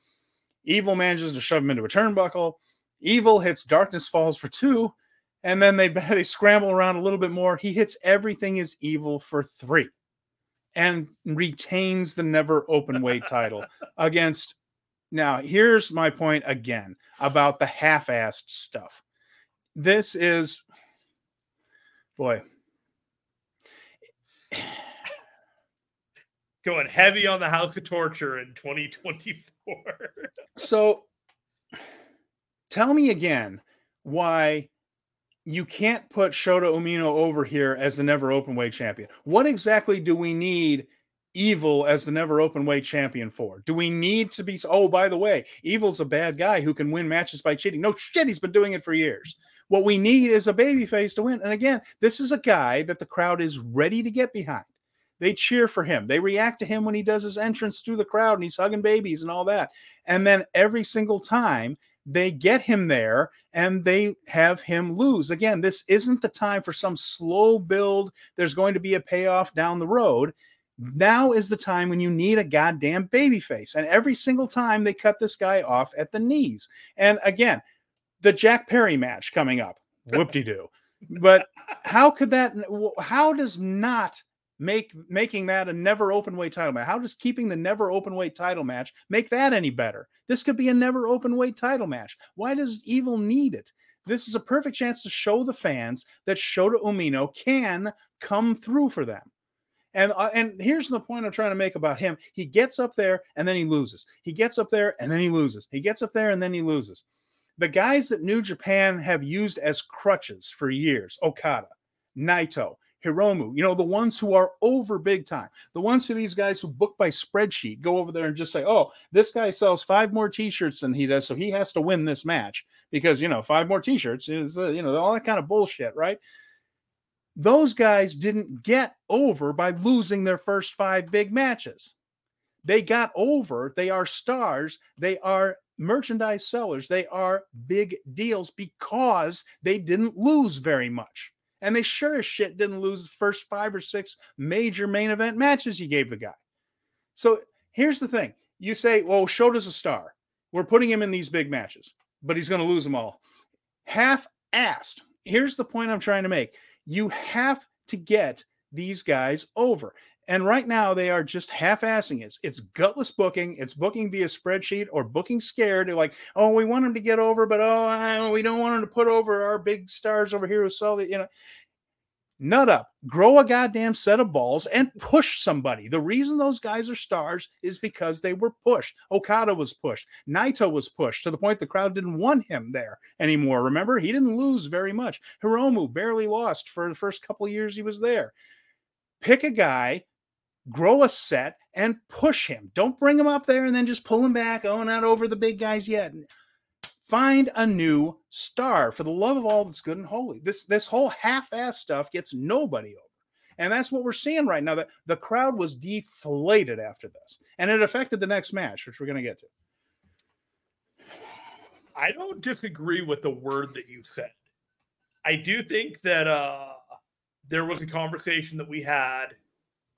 Speaker 1: evil manages to shove him into a turnbuckle Evil hits Darkness Falls for two, and then they they scramble around a little bit more. He hits Everything is Evil for three, and retains the never open weight title against. Now, here's my point again about the half-assed stuff. This is, boy,
Speaker 2: going heavy on the House of Torture in 2024.
Speaker 1: so Tell me again why you can't put Shota Umino over here as the never open weight champion. What exactly do we need Evil as the never open weight champion for? Do we need to be? Oh, by the way, Evil's a bad guy who can win matches by cheating. No shit, he's been doing it for years. What we need is a baby face to win. And again, this is a guy that the crowd is ready to get behind. They cheer for him. They react to him when he does his entrance through the crowd and he's hugging babies and all that. And then every single time they get him there and they have him lose. Again, this isn't the time for some slow build. There's going to be a payoff down the road. Now is the time when you need a goddamn baby face. And every single time they cut this guy off at the knees. And again, the Jack Perry match coming up. Whoop de doo. But how could that, how does not make making that a never open weight title match? How does keeping the never open weight title match make that any better? This could be a never open weight title match. Why does Evil need it? This is a perfect chance to show the fans that Shota Umino can come through for them. And uh, and here's the point I'm trying to make about him. He gets up there and then he loses. He gets up there and then he loses. He gets up there and then he loses. the guys that New Japan have used as crutches for years Okada, Naito, Hiromu, you know, the ones who are over big time, the ones who these guys who book by spreadsheet go over there and just say, oh, this guy sells five more t shirts than he does, so he has to win this match because, you know, five more t shirts is, uh, you know, all that kind of bullshit, right? Those guys didn't get over by losing their first five big matches. They got over, they are stars, they are merchandise sellers, they are big deals because they didn't lose very much. And they sure as shit didn't lose the first five or six major main event matches you gave the guy. So here's the thing you say, well, Shota's a star. We're putting him in these big matches, but he's going to lose them all. Half assed. Here's the point I'm trying to make you have to get these guys over. And right now they are just half-assing it. It's gutless booking. It's booking via spreadsheet or booking scared. They're like, oh, we want them to get over, but oh, we don't want them to put over our big stars over here who sell the, you know. Nut up, grow a goddamn set of balls and push somebody. The reason those guys are stars is because they were pushed. Okada was pushed. Naito was pushed to the point the crowd didn't want him there anymore. Remember, he didn't lose very much. Hiromu barely lost for the first couple years he was there. Pick a guy grow a set and push him. Don't bring him up there and then just pull him back. Oh, not over the big guys yet. Find a new star for the love of all that's good and holy. This this whole half-ass stuff gets nobody over. And that's what we're seeing right now. That the crowd was deflated after this. And it affected the next match, which we're going to get to.
Speaker 2: I don't disagree with the word that you said. I do think that uh there was a conversation that we had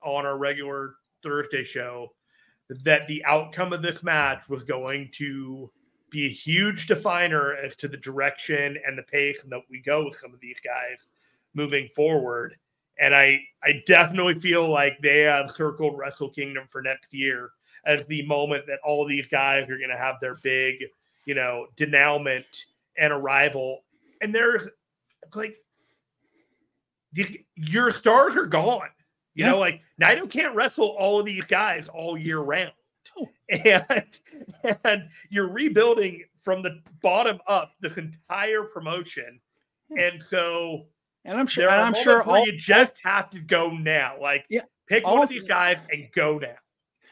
Speaker 2: on our regular Thursday show that the outcome of this match was going to be a huge definer as to the direction and the pace that we go with some of these guys moving forward. And I I definitely feel like they have circled Wrestle Kingdom for next year as the moment that all these guys are going to have their big, you know, denouement and arrival. And there's like the, your stars are gone. You yeah. know, like Naito can't wrestle all of these guys all year round. Oh. And and you're rebuilding from the bottom up this entire promotion. And so
Speaker 1: and I'm sure and I'm sure all,
Speaker 2: you just have to go now. Like yeah, pick one of these guys and go now.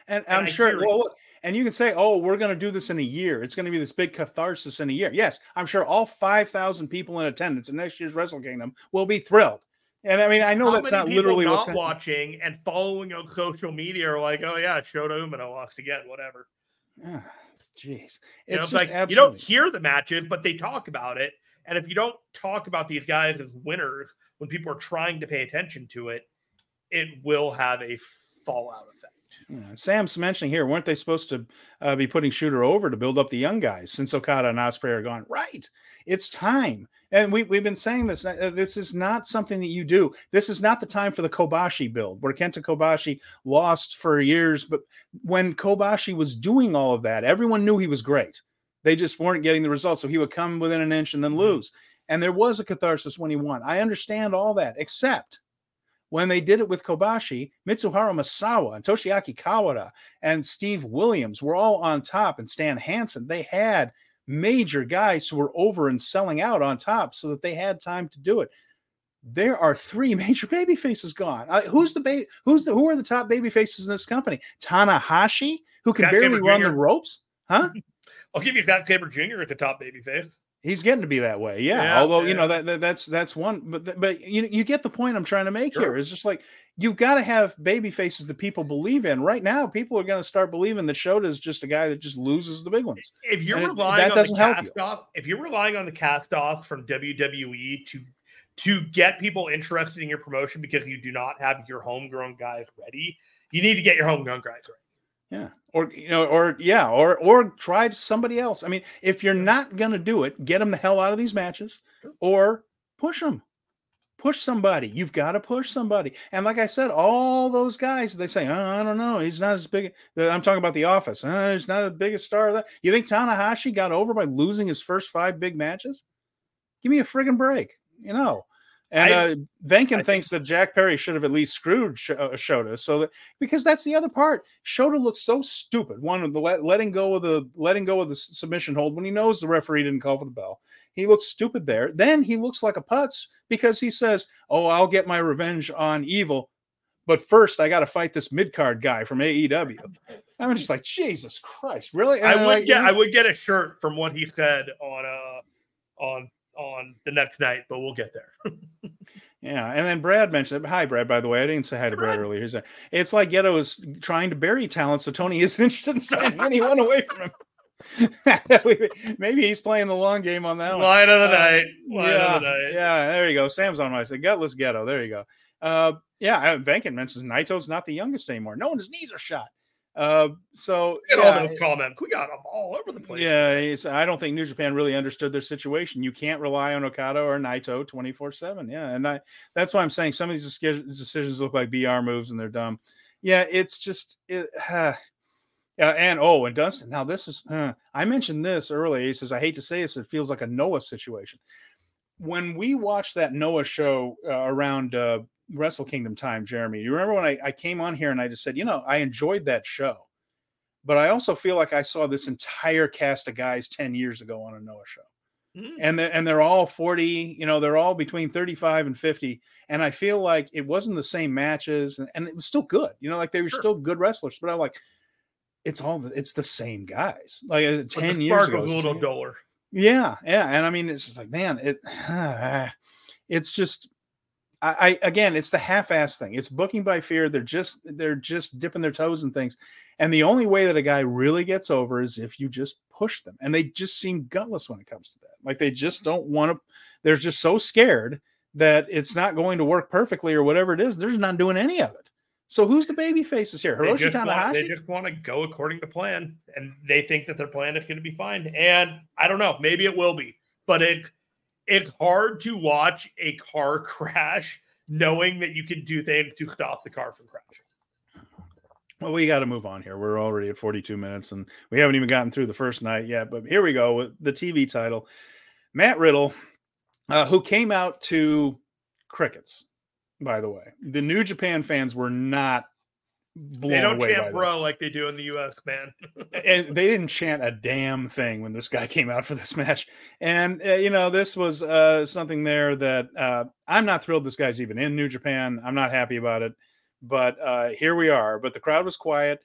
Speaker 1: And, and I'm sure well, and you can say, "Oh, we're going to do this in a year. It's going to be this big catharsis in a year." Yes, I'm sure all 5,000 people in attendance in next year's Wrestle Kingdom will be thrilled. And I mean, I know How that's not literally
Speaker 2: not what's watching and following on social media are like, oh yeah, Shota Umino lost again, whatever.
Speaker 1: Ah, jeez,
Speaker 2: you know, it's like absolutely... you don't hear the matches, but they talk about it. And if you don't talk about these guys as winners when people are trying to pay attention to it, it will have a fallout effect.
Speaker 1: Yeah, Sam's mentioning here, weren't they supposed to uh, be putting Shota over to build up the young guys since Okada and Ospreay are gone? Right. It's time. And we, we've been saying this. Uh, this is not something that you do. This is not the time for the Kobashi build where Kenta Kobashi lost for years. But when Kobashi was doing all of that, everyone knew he was great. They just weren't getting the results. So he would come within an inch and then mm-hmm. lose. And there was a catharsis when he won. I understand all that, except when they did it with Kobashi, Mitsuharu Misawa and Toshiaki Kawada and Steve Williams were all on top, and Stan Hansen. They had major guys who were over and selling out on top so that they had time to do it. There are three major baby faces gone. Uh, who's the ba- who's the who are the top baby faces in this company? Tanahashi, who can barely run the ropes, huh?
Speaker 2: I'll give you Zack Sabre Jr. at the top baby face.
Speaker 1: He's getting to be that way, yeah. yeah Although yeah. you know that, that, that's that's one, but but you you get the point I'm trying to make sure. here. It's just like you've got to have baby faces that people believe in. Right now, people are going to start believing that Shota is just a guy that just loses the big ones.
Speaker 2: If you're and relying it, on the cast off, if you're relying on the cast off from WWE to to get people interested in your promotion because you do not have your homegrown guys ready, you need to get your homegrown guys ready.
Speaker 1: Yeah. Or you know, or yeah, or or try somebody else. I mean, if you're not gonna do it, get them the hell out of these matches, or push them. Push somebody. You've got to push somebody. And like I said, all those guys, they say, oh, I don't know, he's not as big. I'm talking about the office. Oh, he's not as biggest star. That you think Tanahashi got over by losing his first five big matches? Give me a friggin' break. You know, And
Speaker 2: I-
Speaker 1: uh, Venkin
Speaker 2: I
Speaker 1: thinks that Jack Perry should have at least screwed Sh- uh, Shota, so that because that's the other part. Shota looks so stupid. One of the let, letting go of the letting go of the submission hold when he knows the referee didn't call for the bell. He looks stupid there. Then he looks like a putz because he says, "Oh, I'll get my revenge on Evil." But first, I got to fight this mid card guy from AEW. I'm just like, Jesus Christ, really? And
Speaker 2: I would
Speaker 1: like,
Speaker 2: get
Speaker 1: you know-
Speaker 2: I would get a shirt from what he said on uh on on the next night, but we'll get there.
Speaker 1: Yeah, and then Brad mentioned it. Hi, Brad. By the way, I didn't say hi to Brad
Speaker 2: Brad.
Speaker 1: earlier. Like, it's like Gedo is trying to bury talent, so Tony isn't interested in sending anyone away from him. Maybe he's playing the long game on that one.
Speaker 2: Line of the
Speaker 1: Uh,
Speaker 2: night. Line
Speaker 1: yeah,
Speaker 2: of the night.
Speaker 1: yeah. There you go. Sam's on my side. Gutless Gedo. There you go. Uh, yeah. Venkin mentions Naito's not the youngest anymore. No, and his knees are shot. Uh, so
Speaker 2: Get
Speaker 1: yeah,
Speaker 2: all those comments. We got them all over the place.
Speaker 1: yeah, it's, I don't think New Japan really understood their situation. You can't rely on Okada or Naito 24 7. Yeah. And I, that's why I'm saying some of these decisions look like BR moves and they're dumb. Yeah. It's just, it, uh, yeah, and oh, and Dunstan. Now this is. Uh, I mentioned this earlier. He says, "I hate to say this, it feels like a Noah situation." When we watched that Noah show uh, around uh, Wrestle Kingdom time, Jeremy, you remember when I, I came on here and I just said, you know, I enjoyed that show, but I also feel like I saw this entire cast of guys ten years ago on a Noah show.
Speaker 2: Mm.
Speaker 1: and they're, and they're all 40 you know they're all between 35 and 50 and i feel like it wasn't the same matches and, and it was still good. You know like they were
Speaker 2: Sure.
Speaker 1: still good wrestlers but i'm like it's all the, it's the same guys. Like uh,
Speaker 2: But
Speaker 1: 10
Speaker 2: the
Speaker 1: years ago
Speaker 2: was a little duller.
Speaker 1: yeah yeah. And i mean it's just like man it it's just I, I again it's the half-ass thing. It's booking by fear. They're just they're just dipping their toes in things. And the only way that a guy really gets over is if you just push them. And they just seem gutless when it comes to that. Like they just mm-hmm. don't want to they're just so scared that it's not going to work perfectly or whatever it is they're just not doing any of it. So who's the baby faces here?
Speaker 2: They
Speaker 1: hiroshi
Speaker 2: want,
Speaker 1: tanahashi?
Speaker 2: they just want to go according to plan, and they think that their plan is going to be fine. And I don't know, maybe it will be, but it it's hard to watch a car crash knowing that you can do things to stop the car from crashing.
Speaker 1: Well, we got to move on here. We're already at 42 minutes and we haven't even gotten through the first night yet. But here we go with the TV title. Matt Riddle, uh, who came out to crickets, by the way. The New Japan fans were not
Speaker 2: They don't chant bro like they do in the US, man.
Speaker 1: and they didn't chant a damn thing when this guy came out for this match. And uh, you know, this was uh, something there that uh, I'm not thrilled. This guy's even in New Japan. I'm not happy about it. But uh, here we are. But the crowd was quiet.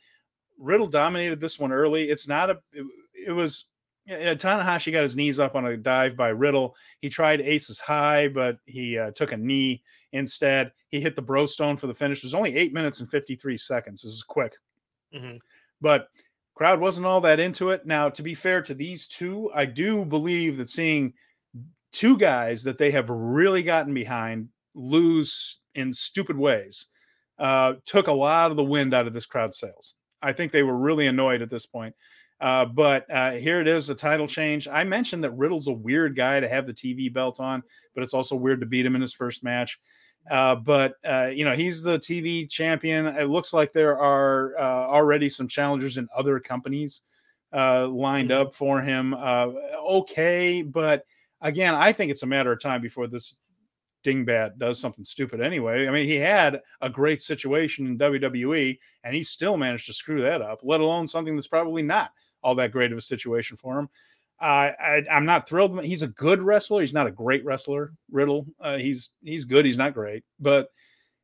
Speaker 1: Riddle dominated this one early. It's not a. It, it was. Yeah, Tanahashi got his knees up on a dive by Riddle. He tried aces high, but he uh, took a knee instead. He hit the bro stone for the finish. It was only eight minutes and 53 seconds. This is quick
Speaker 2: Mhm.
Speaker 1: but crowd wasn't all that into it. Now, to be fair to these two, I do believe that seeing two guys that they have really gotten behind lose in stupid ways uh, took a lot of the wind out of this crowd sales. I think they were really annoyed at this point. Uh, but uh, here it is, a title change. I mentioned that Riddle's a weird guy to have the TV belt on, but it's also weird to beat him in his first match. Uh, but uh, you know he's the TV champion. It looks like there are uh, already some challengers in other companies uh, lined
Speaker 2: Mhm.
Speaker 1: up for him. Uh, okay, but again, I think it's a matter of time before this dingbat does something stupid anyway. I mean, he had a great situation in WWE, and he still managed to screw that up. Let alone something that's probably not all that great of a situation for him. Uh, I, I'm not thrilled. He's a good wrestler. He's not a great wrestler. Riddle. Uh, he's he's good. He's not great, but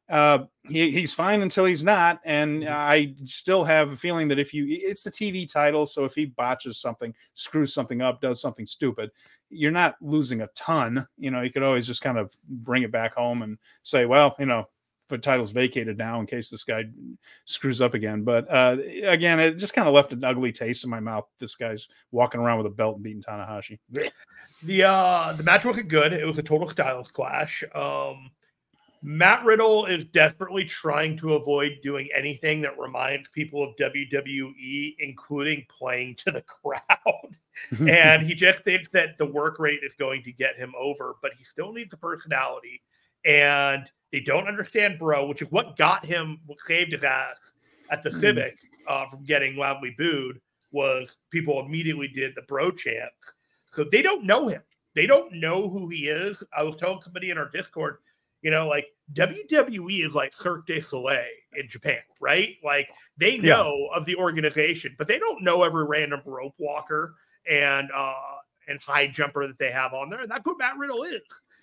Speaker 1: uh, he, he's fine until he's not. And I still have a feeling that if you, it's the TV title, so if he botches something, screws something up, does something stupid, you're not losing a ton. You know, you could always just kind of bring it back home and say, well, you know, the title's vacated now in case this guy screws up again. But uh, again, it just kind of left an ugly taste in my mouth. This guy's walking around with a belt and beating Tanahashi.
Speaker 2: The uh the match wasn't good. It was a total styles clash. Um Matt Riddle is desperately trying to avoid doing anything that reminds people of WWE, including playing to the crowd. and he just thinks that the work rate is going to get him over, but he still needs the personality. And they don't understand bro, which is what got him, what saved his ass at the
Speaker 1: Mhm.
Speaker 2: Civic uh, from getting loudly booed. Was people immediately did the bro chant, so they don't know him. They don't know who he is. I was telling somebody in our Discord, You know, like WWE is like Cirque du Soleil in Japan, right? Like they
Speaker 1: Yeah.
Speaker 2: know of the organization, but they don't know every random rope walker and uh and high jumper that they have on there. And that's what Matt Riddle is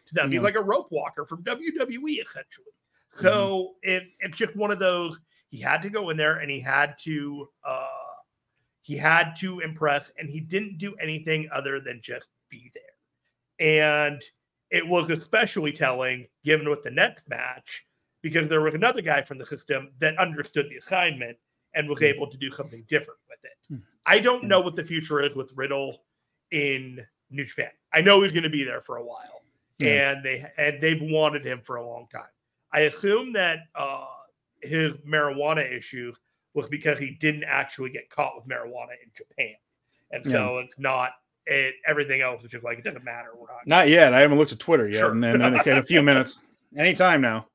Speaker 2: to them. He's like a rope walker from WWE essentially. So it, it's just one of those. He had to go in there and he had to uh he had to impress, and he didn't do anything other than just be there. And it was especially telling given with the next match because there was another guy from the system that understood the assignment and was
Speaker 1: Hmm.
Speaker 2: able to do something different with it.
Speaker 1: Hmm.
Speaker 2: I don't know what the future is with Riddle in New Japan. I know he's going to be there for a while,
Speaker 1: Yeah.
Speaker 2: and they and they've wanted him for a long time. I assume that uh, his marijuana issue was because he didn't actually get caught with marijuana in Japan, and so it's not. It everything else is just like it doesn't matter. We're not.
Speaker 1: Not yet. I haven't looked at Twitter yet,
Speaker 2: Sure.
Speaker 1: and then in, a- in a few minutes, anytime now.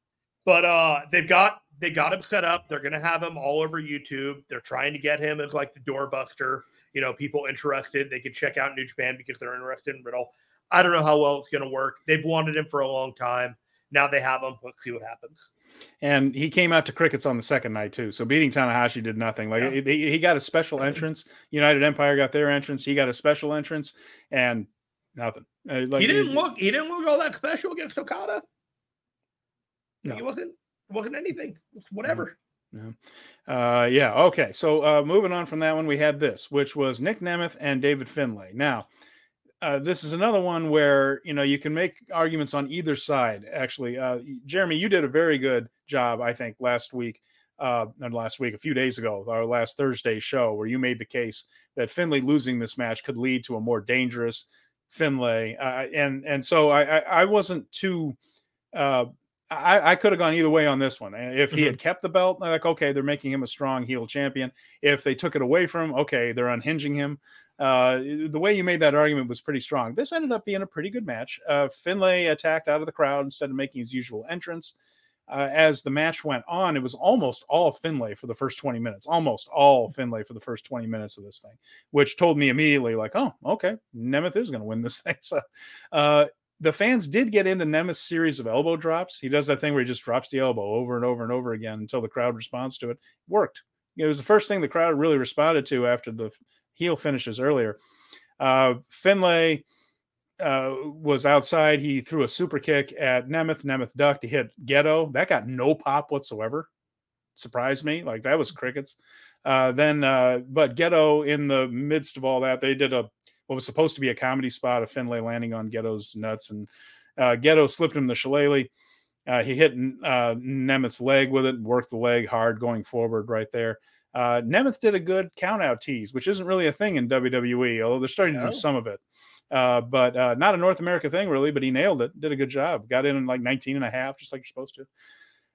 Speaker 2: But uh, they've got they got him set up. They're gonna have him all over YouTube. They're trying to get him as like the doorbuster. You know, people interested, they could check out New Japan because they're interested in Riddle. I don't know how well it's gonna work. They've wanted him for a long time. Now they have him. Let's see what happens.
Speaker 1: And he came out to crickets on the second night too. So beating Tanahashi did nothing. Like
Speaker 2: Yeah.
Speaker 1: he, he got a special entrance. United Empire got their entrance. He got a special entrance, and nothing. Uh, like
Speaker 2: he didn't
Speaker 1: it-
Speaker 2: look. He didn't look all that special against Okada.
Speaker 1: No.
Speaker 2: He wasn't. Wasn't anything. Whatever.
Speaker 1: Uh, yeah. Okay. So uh, moving on from that one, we had this, which was Nic Nemeth and David Finlay. Now, uh, this is another one where you know you can make arguments on either side. Actually, uh, Jeremy, you did a very good job, I think, last week. Uh, last week, a few days ago, our last Thursday show, where you made the case that Finlay losing this match could lead to a more dangerous Finlay, uh, and and so I I, I wasn't too. I, I could have gone either way on this one. If he had kept the belt, like okay, they're making him a strong heel champion. If they took it away from him, okay, they're unhinging him. Uh, the way you made that argument was pretty strong. This ended up being a pretty good match. Uh, Finlay attacked out of the crowd instead of making his usual entrance. Uh, as the match went on, it was almost all Finlay for the first 20 minutes, almost all Finlay for the first 20 minutes of this thing, which told me immediately, like, oh, okay, Nemeth is going to win this thing. So, uh, the fans did get into Nemeth's series of elbow drops. He does that thing where he just drops the elbow over and over and over again until the crowd responds to it. Worked. It was the first thing the crowd really responded to after the heel finishes earlier. Uh, Finlay uh, was outside. He threw a super kick at Nemeth. Nemeth ducked. He hit Gedo. That got no pop whatsoever. Surprised me. Like that was crickets. Uh, then, uh, but Gedo in the midst of all that, they did a what was supposed to be a comedy spot of Finlay landing on Gedo's nuts, and uh, Gedo slipped him the shillelagh. Uh, he hit uh, Nemeth's leg with it and worked the leg hard going forward right there. Uh, Nemeth did a good count out tease, which isn't really a thing in WWE, although they're starting to do some of it. Uh, but uh, not a North America thing, really. But he nailed it, did a good job, got in in like 19 and a half, just like you're supposed to.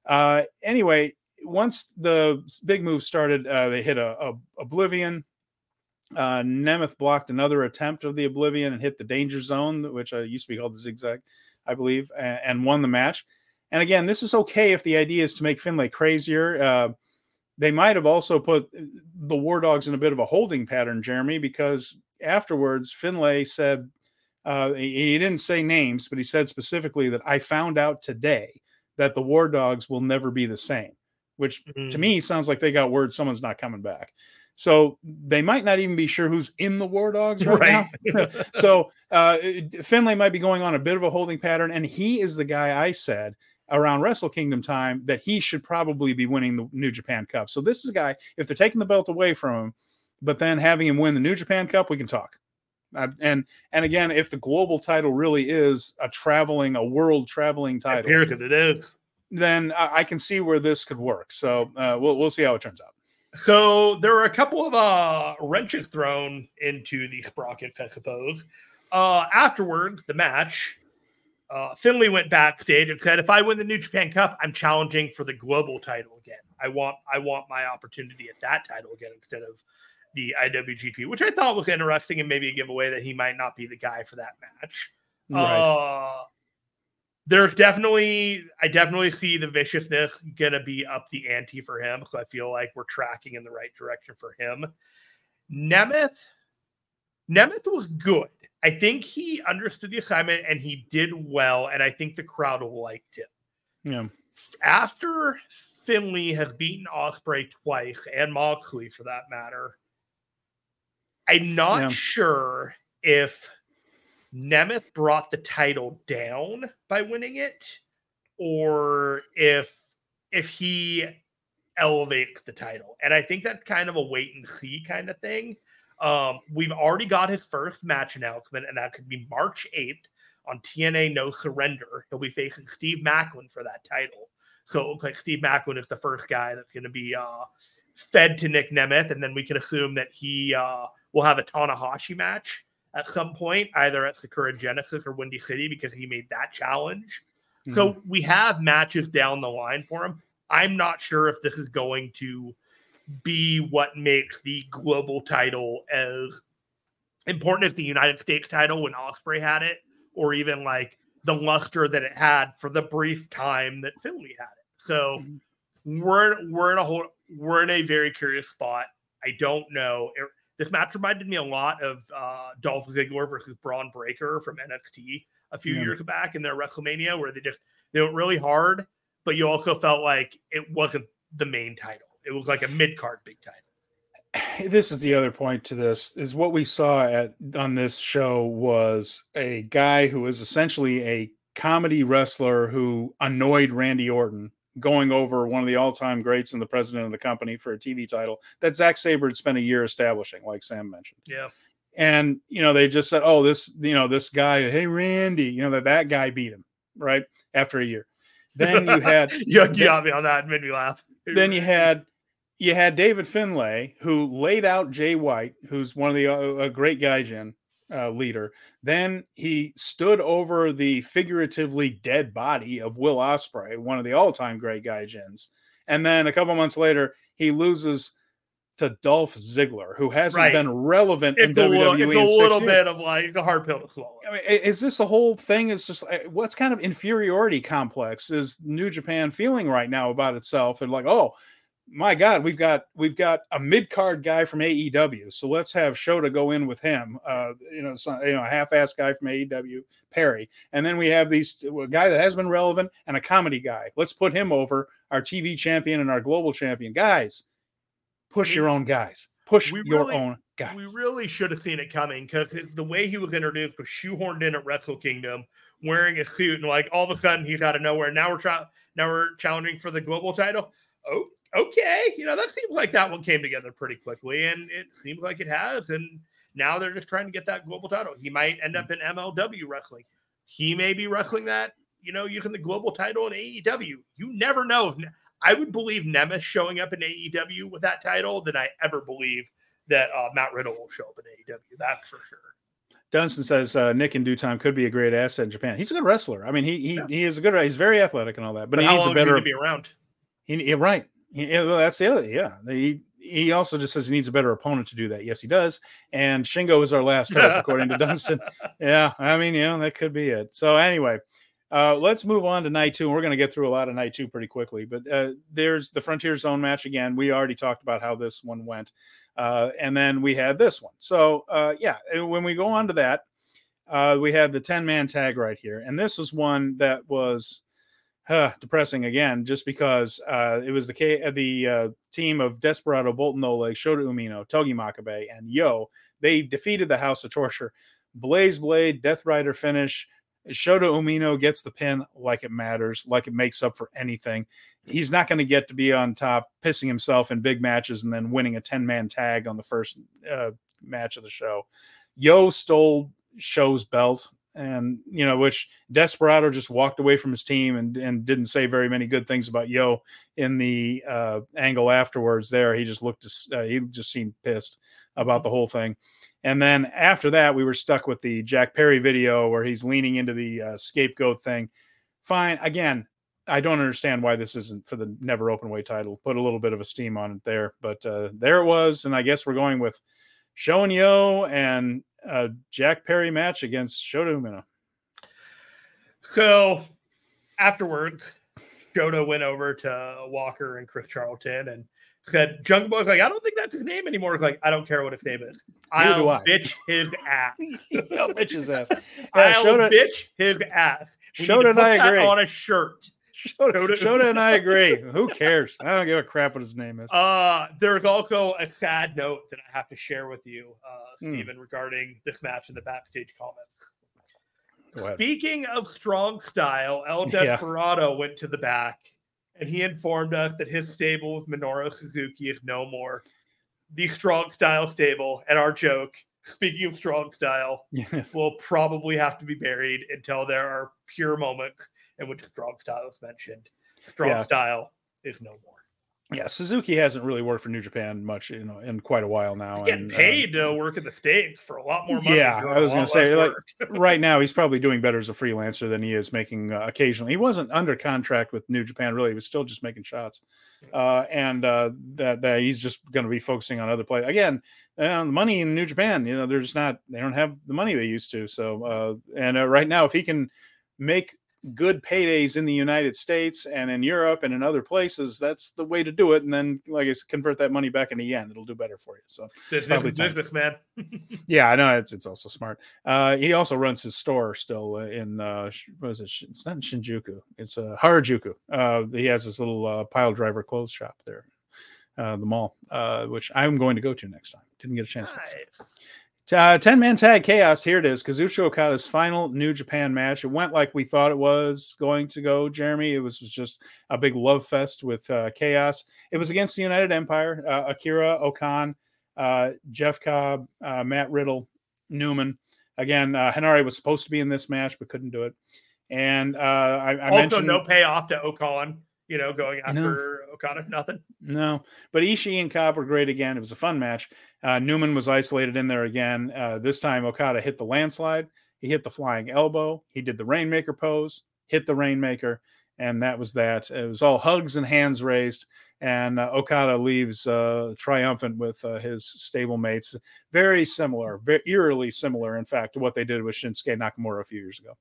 Speaker 1: Uh, anyway, once the big move started, uh, they hit a, a Oblivion. Uh, Nemeth blocked another attempt of the Oblivion and hit the danger zone, which uh, used to be called the zigzag, I believe, and, and won the match. And again, this is okay if the idea is to make Finlay crazier. Uh, they might have also put the War Dogs in a bit of a holding pattern, Jeremy, because afterwards Finlay said uh, he, he didn't say names, but he said specifically that I found out today that the War Dogs will never be the same, which to
Speaker 2: Mhm.
Speaker 1: me sounds like they got word someone's not coming back. So they might not even be sure who's in the War Dogs right, now. so uh, Finlay might be going on a bit of a holding pattern, and he is the guy I said around Wrestle Kingdom time that he should probably be winning the New Japan Cup. So this is a guy. If they're taking the belt away from him, but then having him win the New Japan Cup, we can talk. Uh, and and again, if the global title really is a traveling, a world traveling title,
Speaker 2: it is.
Speaker 1: then I, I can see where this could work. So uh, we'll we'll see how it turns out.
Speaker 2: So there were a couple of uh, wrenches thrown into the sprockets, I suppose. Uh, afterwards, the match, uh, Finlay went backstage and said, "If I win the New Japan Cup, I'm challenging for the global title again. I want, I want my opportunity at that title again instead of the IWGP," which I thought was interesting and maybe a giveaway that he might not be the guy for that match. Uh, there's definitely, I definitely see the viciousness gonna be up the ante for him. So I feel like we're tracking in the right direction for him. Nemeth, Nemeth was good. I think he understood the assignment and he did well, and I think the crowd liked him.
Speaker 1: Yeah.
Speaker 2: After Finlay has beaten Ospreay twice and Moxley for that matter, I'm not
Speaker 1: Yeah.
Speaker 2: sure if Nemeth brought the title down by winning it or if if he elevates the title. And I think that's kind of a wait and see kind of thing. Um, we've already got his first match announcement, and that could be March 8th on TNA No Surrender. He'll be facing Steve Maclin for that title. So it looks like Steve Maclin is the first guy that's going to be uh, fed to Nic Nemeth, and then we can assume that he uh, will have a Tanahashi match at some point, either at Sakura Genesis or Windy City, because he made that challenge. Mm-hmm. So we have matches down the line for him. I'm not sure if this is going to be what makes the global title as important as the United States title when Ospreay had it, or even like the luster that it had for the brief time that Finlay had it. So mm-hmm. we're we're in a whole we're in a very curious spot. I don't know. It- this match reminded me a lot of uh, Dolph Ziggler versus Bron Breakker from NXT a few
Speaker 1: Yeah.
Speaker 2: years back in their WrestleMania, where they just they went really hard, but you also felt like it wasn't the main title. It was like a mid card big title.
Speaker 1: this is the other point to this is what we saw at on this show was a guy who is essentially a comedy wrestler who annoyed Randy Orton going over one of the all-time greats and the president of the company for a TV title that Zack Sabre had spent a year establishing like Sam mentioned
Speaker 2: Yeah.
Speaker 1: and you know they just said oh this you know this guy hey Randy you know that that guy beat him right after a year then you had
Speaker 2: you, you got me on that. Made me laugh.
Speaker 1: then you had you had David Finlay who laid out Jay White, who's one of the uh, a great Gaijin uh, leader. Then he stood over the figuratively dead body of Will Ospreay, one of the all-time great Gaijins. And then a couple months later, he loses to Dolph Ziggler, who hasn't
Speaker 2: Right.
Speaker 1: been relevant
Speaker 2: it's
Speaker 1: in
Speaker 2: a
Speaker 1: WWE
Speaker 2: little, it's
Speaker 1: in
Speaker 2: a little
Speaker 1: years.
Speaker 2: bit of like a hard pill to swallow.
Speaker 1: I mean, is this the whole thing? Is just uh, what's kind of inferiority complex is New Japan feeling right now about itself? And like, oh my God, we've got we've got a mid card guy from AEW, so let's have Shota go in with him. Uh, you know, some, you know, a half ass guy from AEW, Perry, and then we have these a guy that has been relevant and a comedy guy. Let's put him over our TV champion and our global champion. Guys, push
Speaker 2: We-
Speaker 1: your own guys. Push your
Speaker 2: really-
Speaker 1: own guys.
Speaker 2: We really should have seen it coming because the way he was introduced was shoehorned in at Wrestle Kingdom, wearing a suit, and like all of a sudden he's out of nowhere. Now we're trying. Now we're challenging for the global title. Oh, okay. You know that seems like that one came together pretty quickly, and it seems like it has. And now they're just trying to get that global title. He might end up in MLW wrestling. He may be wrestling that. You know, using the global title in AEW. You never know. I would believe Nemeth showing up in AEW with that title than I ever believe that uh, Matt Riddle will show up in AEW. That's for sure.
Speaker 1: Dunstan says uh, Nic in due time could be a great asset in Japan. He's a good wrestler. I mean, he he,
Speaker 2: Yeah.
Speaker 1: he is a good. He's very athletic and all that, but,
Speaker 2: But,
Speaker 1: he needs a better.
Speaker 2: be around?
Speaker 1: He, yeah, right. Yeah, well, that's the other. Yeah, he he also just says he needs a better opponent to do that. Yes, he does. And Shingo is our last hope, according to Dunston. Yeah, I mean, you know, that could be it. So anyway, uh, let's move on to night two. And we're going to get through a lot of night two pretty quickly. But uh, there's the Frontier Zone match again. We already talked about how this one went, uh, and then we had this one. So uh, yeah, when we go on to that, uh, we had the ten man tag right here, and this was one that was. Huh, depressing again, just because uh, it was the K- uh, the uh, team of Desperado, Boltin Oleg, Shota Umino, Togi Makabe, and YOH. They defeated the House of Torture. Blaze Blade, Death Rider finish. Shota Umino gets the pin like it matters, like it makes up for anything. He's not going to get to be on top, pissing himself in big matches and then winning a 10 man tag on the first uh, match of the show. YOH stole SHO's belt, and you know, which Desperado just walked away from his team and, and didn't say very many good things about YOH in the uh, angle afterwards. There, he just looked, uh, he just seemed pissed about the whole thing. And then after that, we were stuck with the Jack Perry video where he's leaning into the uh, scapegoat thing. Fine. Again, I don't understand why this isn't for the never open weight title. Put a little bit of a steam on it there, but uh, there it was. And I guess we're going with SHO and YOH and uh, Jack Perry match against Shota Umino.
Speaker 2: So afterwards, Shota went over to Walker and Chris Charlton and said, Jungle Boy's like, I don't think that's his name anymore. He's like, I don't care what his name is. I'll
Speaker 1: I."
Speaker 2: bitch his ass.
Speaker 1: Yo, bitch his ass. Yeah,
Speaker 2: I'll
Speaker 1: Shota-
Speaker 2: bitch his ass. We
Speaker 1: Shota and I agree.
Speaker 2: on a shirt.
Speaker 1: Shota, and I agree. Who cares? I don't give a crap what his name is.
Speaker 2: Uh, there's also a sad note that I have to share with you, uh,
Speaker 1: Hmm.
Speaker 2: Steven, regarding this match in the backstage comments. Speaking of strong style, El
Speaker 1: Yeah.
Speaker 2: Desperado went to the back and he informed us that his stable with Minoru Suzuki is no more. The strong style stable, and our joke, speaking of strong style,
Speaker 1: Yes.
Speaker 2: will probably have to be buried until there are pure moments in which strong style is mentioned. Strong
Speaker 1: Yeah.
Speaker 2: style is no more.
Speaker 1: Yeah, Suzuki hasn't really worked for New Japan much, you know, in quite a while now.
Speaker 2: He's getting
Speaker 1: and, uh,
Speaker 2: paid to work in the States for a lot more money.
Speaker 1: Yeah, I was gonna say, like, right now he's probably doing better as a freelancer than he is making uh, occasionally. He wasn't under contract with New Japan really; he was still just making shots, uh, and uh, that, that he's just going to be focusing on other play again. Uh, the money in New Japan, you know, they're just not they don't have the money they used to. So, uh, and uh, right now, if he can make good paydays in the United States and in Europe and in other places, that's the way to do it. And then, like I said, convert that money back into yen; it'll do better for you. So.
Speaker 2: business,
Speaker 1: probably
Speaker 2: business, man.
Speaker 1: Yeah, I know it's it's also smart. Uh, he also runs his store still uh, in uh, what is it? It's not in Shinjuku. It's uh, Harajuku. Uh, he has this little uh, pile driver clothes shop there, uh, the mall, uh, which I'm going to go to next time. Didn't get a chance. Next time.
Speaker 2: Nice.
Speaker 1: Uh, 10 man tag chaos. Here it is. Kazuchika Okada's final New Japan match. It went like we thought it was going to go, Jeremy. It was just a big love fest with uh, chaos. It was against the United Empire, uh, Akira O-Khan, uh, Jeff Cobb, uh, Matt Riddle, Newman. Again, uh, Henare was supposed to be in this match, but couldn't do it. And uh, I, I
Speaker 2: also,
Speaker 1: mentioned
Speaker 2: no payoff to O-Khan. You know, going
Speaker 1: No.
Speaker 2: after Okada, nothing.
Speaker 1: No, but Ishii and Cobb were great again. It was a fun match. Uh, Newman was isolated in there again. Uh, this time, Okada hit the landslide. He hit the flying elbow. He did the rainmaker pose, hit the rainmaker, and that was that. It was all hugs and hands raised. And uh, Okada leaves uh, triumphant with uh, his stablemates. Very similar, very eerily similar, in fact, to what they did with Shinsuke Nakamura a few years ago.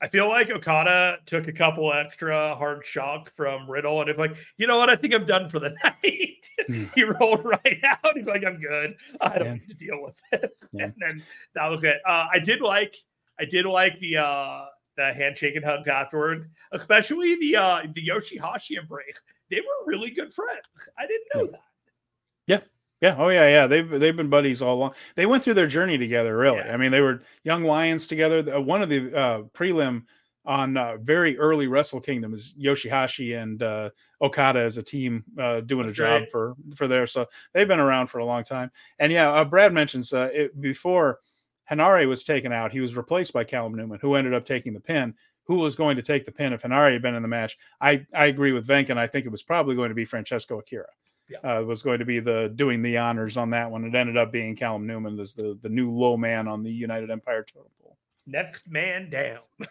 Speaker 2: I feel like Okada took a couple extra hard shots from Riddle, and it's like, you know what? I think I'm done for the night.
Speaker 1: Hmm.
Speaker 2: he rolled right out. He's like, I'm good. I don't
Speaker 1: Yeah.
Speaker 2: need to deal with it.
Speaker 1: Yeah.
Speaker 2: And then that was it. Uh, I did like, I did like the uh, the handshake and hugs afterward, especially the uh, the Yoshihashi embrace. They were really good friends. I didn't know that.
Speaker 1: Yeah. Oh yeah. Yeah. They've they've been buddies all along. They went through their journey together. Really.
Speaker 2: Yeah.
Speaker 1: I mean, they were young lions together. Uh, One of the uh, prelim on uh, very early Wrestle Kingdom is Yoshihashi and uh, Okada as a team uh, doing
Speaker 2: That's
Speaker 1: a job
Speaker 2: right.
Speaker 1: for for there. So they've been around for a long time. And yeah, uh, Brad mentions uh, it, before Henare was taken out, he was replaced by Callum Newman, who ended up taking the pin. Who was going to take the pin if Henare had been in the match? I I agree with Venkin. I think it was probably going to be Francesco Akira uh, was going to be the doing the honors on that one. It ended up being Callum Newman as the the new low man on the United Empire totem pole.
Speaker 2: Next man down.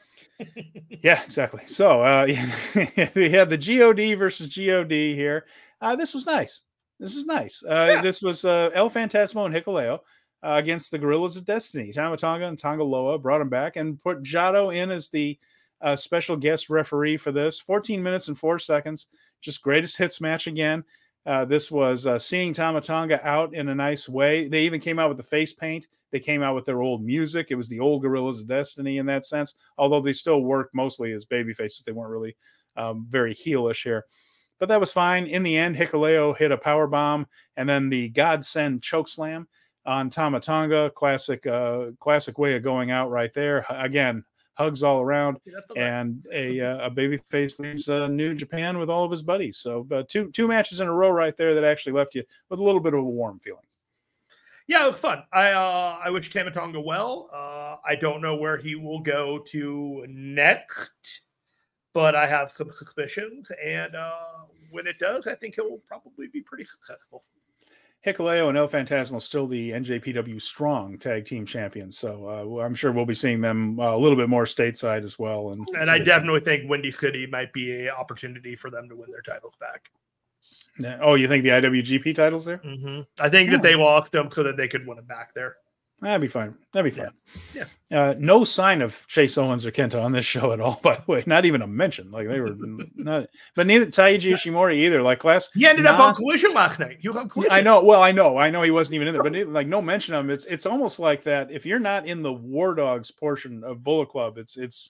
Speaker 1: Yeah, exactly. So uh, we had the God versus God here. Uh, this was nice. This was nice. Uh,
Speaker 2: Yeah.
Speaker 1: This was uh, El Phantasmo and Hikuleo uh, against the Gorillas of Destiny. Tama Tonga and Tanga Loa brought him back and put Jado in as the uh, special guest referee for this. 14 minutes and four seconds. Just greatest hits match again. Uh, this was uh, seeing Tama Tonga out in a nice way. They even came out with the face paint. They came out with their old music. It was the old Gorillas of Destiny in that sense, although they still worked mostly as baby faces. They weren't really um, very heelish here. But that was fine. In the end, Hikuleo hit a power bomb and then the Godsend choke slam on Tama Tonga. Classic, uh, classic way of going out right there. Again, hugs all around
Speaker 2: Get up the leg.
Speaker 1: and a uh, a baby face leaves uh, New Japan with all of his buddies. So uh, two two matches in a row right there that actually left you with a little bit of a warm feeling.
Speaker 2: Yeah, it was fun. I uh, I wish Tama Tonga well. Uh, I don't know where he will go to next, but I have some suspicions. And uh, when it does, I think he'll probably be pretty successful.
Speaker 1: Hikuleo and El Phantasmo still the NJPW Strong Tag Team Champions, so uh, I'm sure we'll be seeing them uh, a little bit more stateside as well. And
Speaker 2: And I definitely think Windy City might be an opportunity for them to win their titles back.
Speaker 1: Oh, you think the IWGP titles there?
Speaker 2: hmm I think that they lost them so that they could win them back there.
Speaker 1: That'd be fine. That'd be fine. Yeah. Uh, no sign of Chase Owens or Kenta on this show at all. By the way, not even a mention. Like they were not. But neither Taiji Ishimori either. Like last
Speaker 2: He ended up on Collision last night. Was on Collision.
Speaker 1: I know. Well, I know. I know he wasn't even in there, but it- like no mention of him. It's it's almost like that. If you're not in the War Dogs portion of Bullet Club, it's it's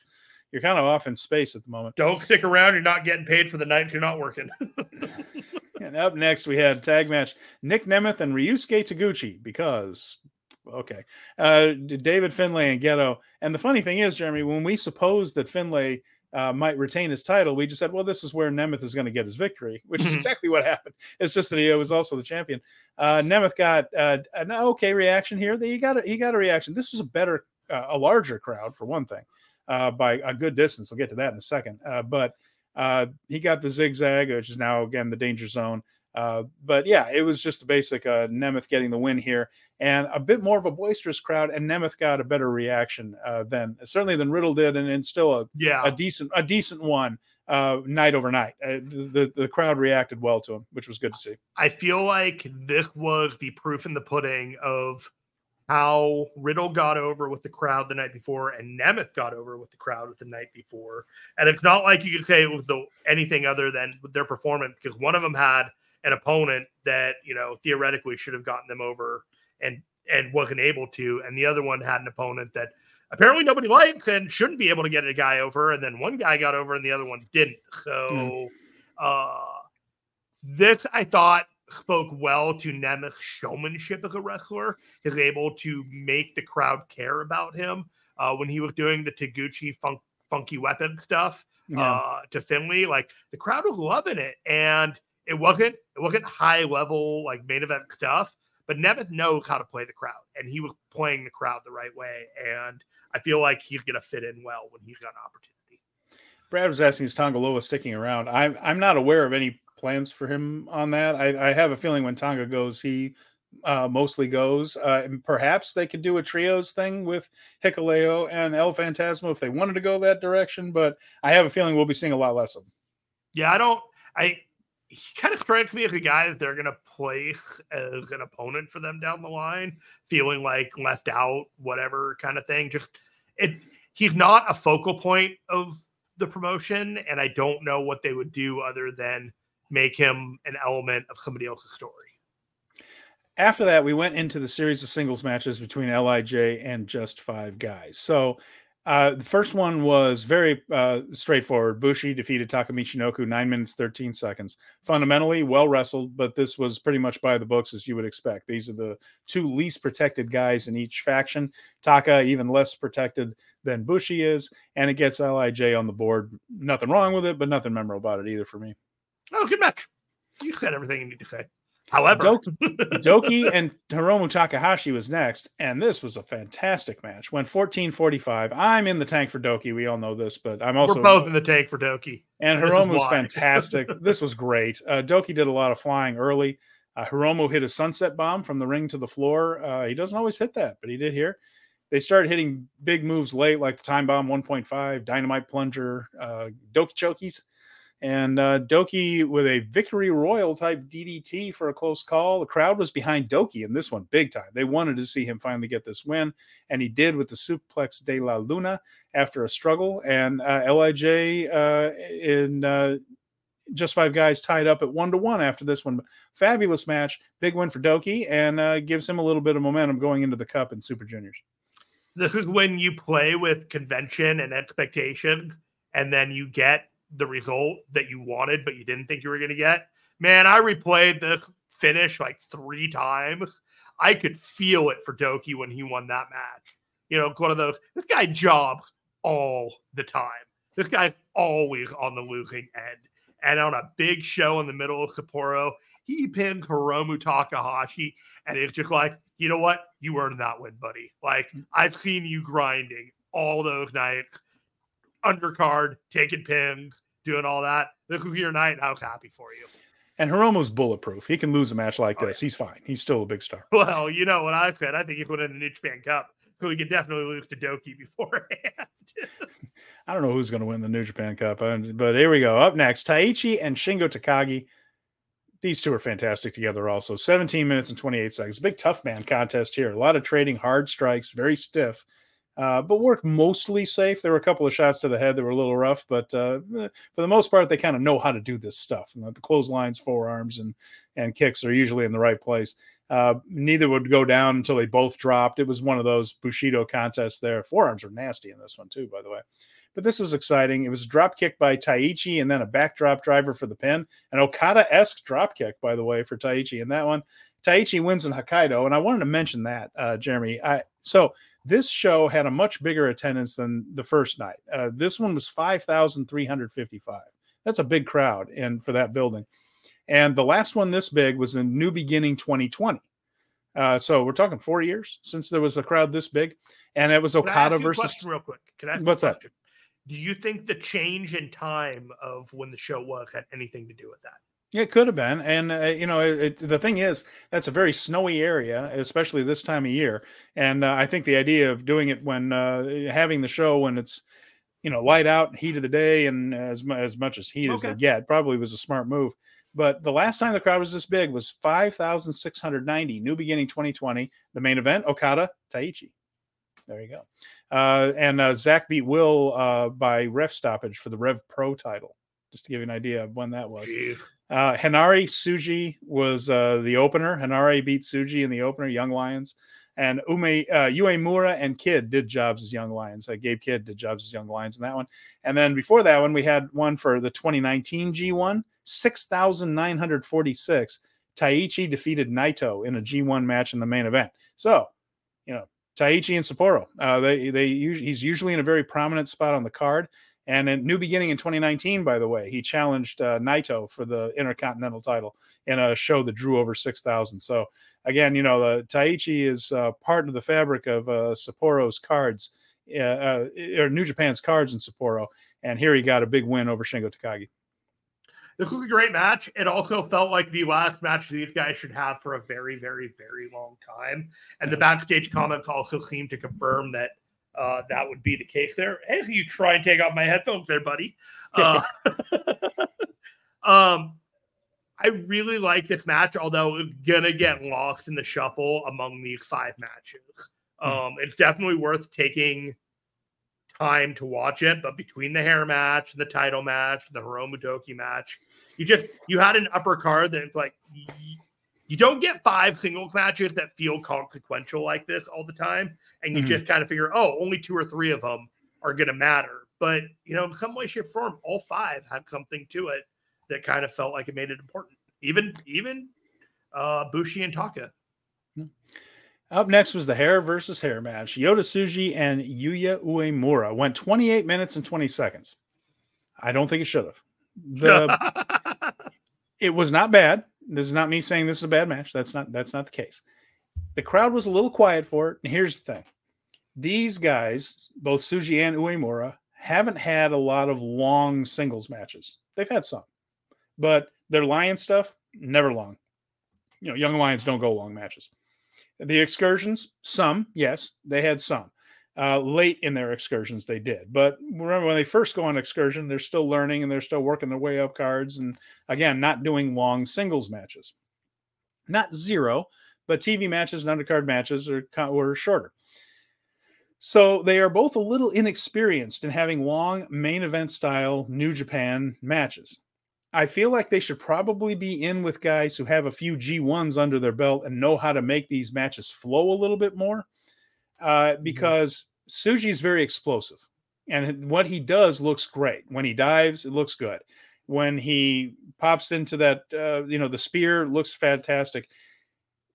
Speaker 1: you're kind of off in space at the moment.
Speaker 2: Don't stick around. You're not getting paid for the night. You're not working.
Speaker 1: and up next, we had tag match Nic Nemeth and Ryusuke Taguchi because okay, uh, David Finlay and Ghetto. And the funny thing is, Jeremy, when we supposed that Finlay uh, might retain his title, we just said, well, this is where Nemeth is going to get his victory, which is
Speaker 2: Mhm.
Speaker 1: exactly what happened. It's just that he was also the champion. Uh, Nemeth got uh, an okay reaction here. He got a, he got a reaction. This was a better, uh, a larger crowd for one thing, uh, by a good distance. I'll get to that in a second. Uh, but uh, he got the zigzag, which is now again the danger zone. Uh, but yeah, it was just a basic uh, Nemeth getting the win here, and a bit more of a boisterous crowd. And Nemeth got a better reaction uh, than certainly than Riddle did, and, and still a,
Speaker 2: yeah.
Speaker 1: a decent a decent one uh, night over night. Uh, the the crowd reacted well to him, which was good to see.
Speaker 2: I feel like this was the proof in the pudding of how Riddle got over with the crowd the night before and Nemeth got over with the crowd with the night before. And it's not like you could say it was the, anything other than their performance because one of them had an opponent that, you know, theoretically should have gotten them over and and wasn't able to. And the other one had an opponent that apparently nobody likes and shouldn't be able to get a guy over. And then one guy got over and the other one didn't. So uh this I thought spoke well to Nemeth's showmanship as a wrestler, is able to make the crowd care about him. Uh, when he was doing the Taguchi funk, funky weapon stuff uh, to Finlay, like the crowd was loving it, and it wasn't it wasn't high level like main event stuff. But Nemeth knows how to play the crowd, and he was playing the crowd the right way. And I feel like he's going to fit in well when he's got an opportunity.
Speaker 1: Brad was asking is Tanga Loa sticking around. I'm I'm not aware of any plans for him on that. I, I have a feeling when Tonga goes, he uh, mostly goes. Uh, and perhaps they could do a trios thing with Hikuleo and El Phantasmo if they wanted to go that direction. But I have a feeling we'll be seeing a lot less of them.
Speaker 2: Yeah, I don't. I he kind of strikes me as a guy that they're gonna place as an opponent for them down the line, feeling like left out, whatever kind of thing. Just it. He's not a focal point of the promotion, and I don't know what they would do other than make him an element of somebody else's story.
Speaker 1: After that, we went into the series of singles matches between Lij and just five guys. So uh, the first one was very uh, straightforward. Bushi defeated Taka Michinoku nine minutes thirteen seconds. Fundamentally, well wrestled, but this was pretty much by the books as you would expect. These are the two least protected guys in each faction. Taka even less protected than Bushi is, and it gets Lij on the board. Nothing wrong with it, but nothing memorable about it either for me.
Speaker 2: Oh, good match. You said everything you need to say. However,
Speaker 1: DOUKI, DOUKI and Hiromu Takahashi was next, and this was a fantastic match. Went 14-45. I'm in the tank for DOUKI. We all know this, but I'm also
Speaker 2: we're both in the tank for DOUKI.
Speaker 1: and
Speaker 2: this
Speaker 1: Hiromu was fantastic. this was great. Uh, DOUKI did a lot of flying early. Uh, Hiromu hit a sunset bomb from the ring to the floor. Uh, he doesn't always hit that, but he did here. They started hitting big moves late, like the time bomb 1.5, dynamite plunger, uh, DOUKI chokies. And uh, DOUKI with a victory royal type DDT for a close call. The crowd was behind DOUKI in this one big time. They wanted to see him finally get this win, and he did with the suplex de la Luna after a struggle. And uh, Lij uh, in uh, just five guys tied up at one to one after this one. Fabulous match, big win for DOUKI, and uh, gives him a little bit of momentum going into the Cup in Super Juniors.
Speaker 2: this is when you play with convention and expectations and then you get the result that you wanted but you didn't think you were going to get. Man i replayed this finish like three times. I could feel it for DOUKI when he won that match. You know one of those this guy jobs all the time. This guy's always on the losing end. And on a big show in the middle of sapporo he pinned hiromu takahashi and it's just like you know what? You earned that win buddy. Like mm. I've seen you grinding all those nights, undercard, taking pins, doing all that. This was your night. and I was happy for you.
Speaker 1: And Hiromu's bulletproof. He can lose a match like
Speaker 2: Oh,
Speaker 1: this. He's fine. He's still a big star.
Speaker 2: Well, you know what I've said. I think he put in the New Japan Cup, so he could definitely lose to DOUKI beforehand.
Speaker 1: I don't know who's going to win the New Japan Cup, uh, but here we go. Up next, Taichi and Shingo Takagi. These two are fantastic together, also. 17 minutes and 28 seconds. Big tough man contest here. A lot of trading, hard strikes, very stiff, uh, but worked mostly safe. There were a couple of shots to the head that were a little rough, but uh, for the most part, they kind of know how to do this stuff. And the clotheslines, forearms, and and kicks are usually in the right place. Uh, neither would go down until they both dropped. It was one of those Bushido contests there. Forearms were nasty in this one, too, by the way. but this was exciting. It was a drop kick by Taichi and then a backdrop driver for the pin. An Okada esque drop kick, by the way, for Taichi in that one. Taichi wins in Hokkaido, and I wanted to mention that, uh, Jeremy. I, so this show had a much bigger attendance than the first night. Uh, this one was five thousand three hundred fifty-five. That's a big crowd, and for that building. And the last one this big was in New Beginning 2020. Uh, so we're talking four years since there was a crowd this big, and it was Okada versus.
Speaker 2: real quick, can I
Speaker 1: what's that?
Speaker 2: Do you think the change in time of when the show was had anything to do with that?
Speaker 1: It could have been, and uh, you know, it, the thing is, that's a very snowy area, especially this time of year. And uh, I think the idea of doing it when uh, having the show when it's, you know, light out, heat of the day, and as as much as heat okay. as they get, probably was a smart move. But the last time the crowd was this big was 5,690, new beginning 2020. The main event, Okada, Taichi. There you go. Uh, and uh, Zack beat Will uh, by ref stoppage for the Rev Pro title, just to give you an idea of when that was. Uh, Henare Tsuji was uh, the opener. Henare beat Tsuji in the opener, Young Lions. And Ume, uh, Uemura and Kid did jobs as Young Lions. Uh, Gabe Kid did jobs as Young Lions in that one. And then before that one, we had one for the 2019 G1. 6,946. Taichi defeated Naito in a G1 match in the main event. So, you know, Taichi and Sapporo, uh, they they he's usually in a very prominent spot on the card. And in New Beginning in 2019, by the way, he challenged uh, Naito for the Intercontinental title in a show that drew over 6,000. So again, you know, the Taichi is uh, part of the fabric of uh, Sapporo's cards, uh, uh, or New Japan's cards in Sapporo. And here he got a big win over Shingo Takagi.
Speaker 2: This was a great match. It also felt like the last match these guys should have for a very, very, very long time. And the backstage comments also seem to confirm that uh, that would be the case there. Hey, so you try and take off my headphones there, buddy. Uh, um, I really like this match, although it's gonna get lost in the shuffle among these five matches. Hmm. Um, it's definitely worth taking time to watch it, but between the hair match, the title match, the Hiromu DOUKI match, you just you had an upper card that like you don't get five singles matches that feel consequential like this all the time, and you mm-hmm. just kind of figure, oh, only two or three of them are going to matter. But you know, in some way, shape, form, all five had something to it that kind of felt like it made it important. Even even uh, Bushi and Taka.
Speaker 1: Mm-hmm. Up next was the hair versus hair match. Yota Tsuji and Yuya Uemura went 28 minutes and 20 seconds. I don't think it should have. The it was not bad. This is not me saying this is a bad match. That's not that's not the case. The crowd was a little quiet for it. And here's the thing. These guys, both Tsuji and Uemura, haven't had a lot of long singles matches. They've had some. But their lion stuff, never long. You know, young lions don't go long matches. The excursions, some, yes, they had some. Uh, late in their excursions, they did. But remember, when they first go on excursion, they're still learning and they're still working their way up cards. And again, not doing long singles matches. Not zero, but TV matches and undercard matches are were shorter. So they are both a little inexperienced in having long main event style New Japan matches. I feel like they should probably be in with guys who have a few G1s under their belt and know how to make these matches flow a little bit more. Uh, mm-hmm. because. Tsuji is very explosive. And what he does looks great. When he dives, it looks good. When he pops into that, uh, you know, the spear looks fantastic.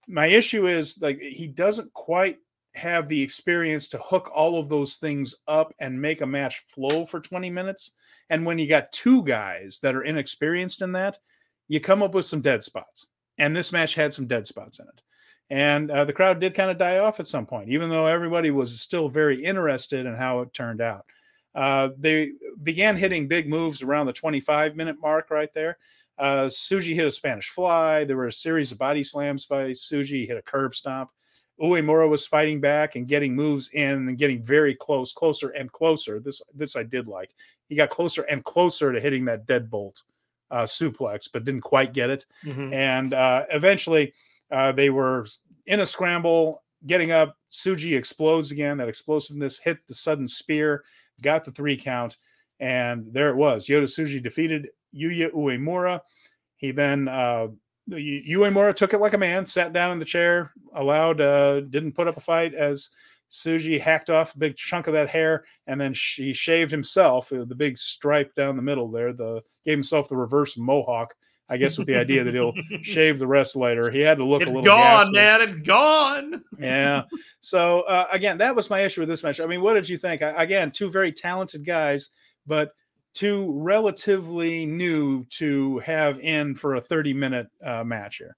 Speaker 1: My issue is like he doesn't quite have the experience to hook all of those things up and make a match flow for 20 minutes. And when you got two guys that are inexperienced in that, you come up with some dead spots. And this match had some dead spots in it. And uh, the crowd did kind of die off at some point, even though everybody was still very interested in how it turned out. Uh, they began hitting big moves around the 25 minute mark right there. Uh, Tsuji hit a Spanish fly. There were a series of body slams by Tsuji. He hit a curb stomp. Uemura was fighting back and getting moves in and getting very close, closer and closer. This this I did like. He got closer and closer to hitting that deadbolt uh, suplex, but didn't quite get it. Mm-hmm. And uh, eventually, uh, they were in a scramble, getting up. Tsuji explodes again. That explosiveness hit the sudden spear, got the three count, and there it was. Yota Tsuji defeated Yuya Uemura. He then uh, Uemura took it like a man, sat down in the chair, allowed, uh, didn't put up a fight as Tsuji hacked off a big chunk of that hair, and then she shaved himself uh, the big stripe down the middle there. The gave himself the reverse mohawk, I guess, with the idea that he'll shave the rest later. He had to look
Speaker 2: it's
Speaker 1: a little
Speaker 2: gone,
Speaker 1: ghastly.
Speaker 2: man. It's gone.
Speaker 1: Yeah. So uh, again, that was my issue with this match. I mean, what did you think? I, again, two very talented guys, but two relatively new to have in for a 30 minute uh, match here.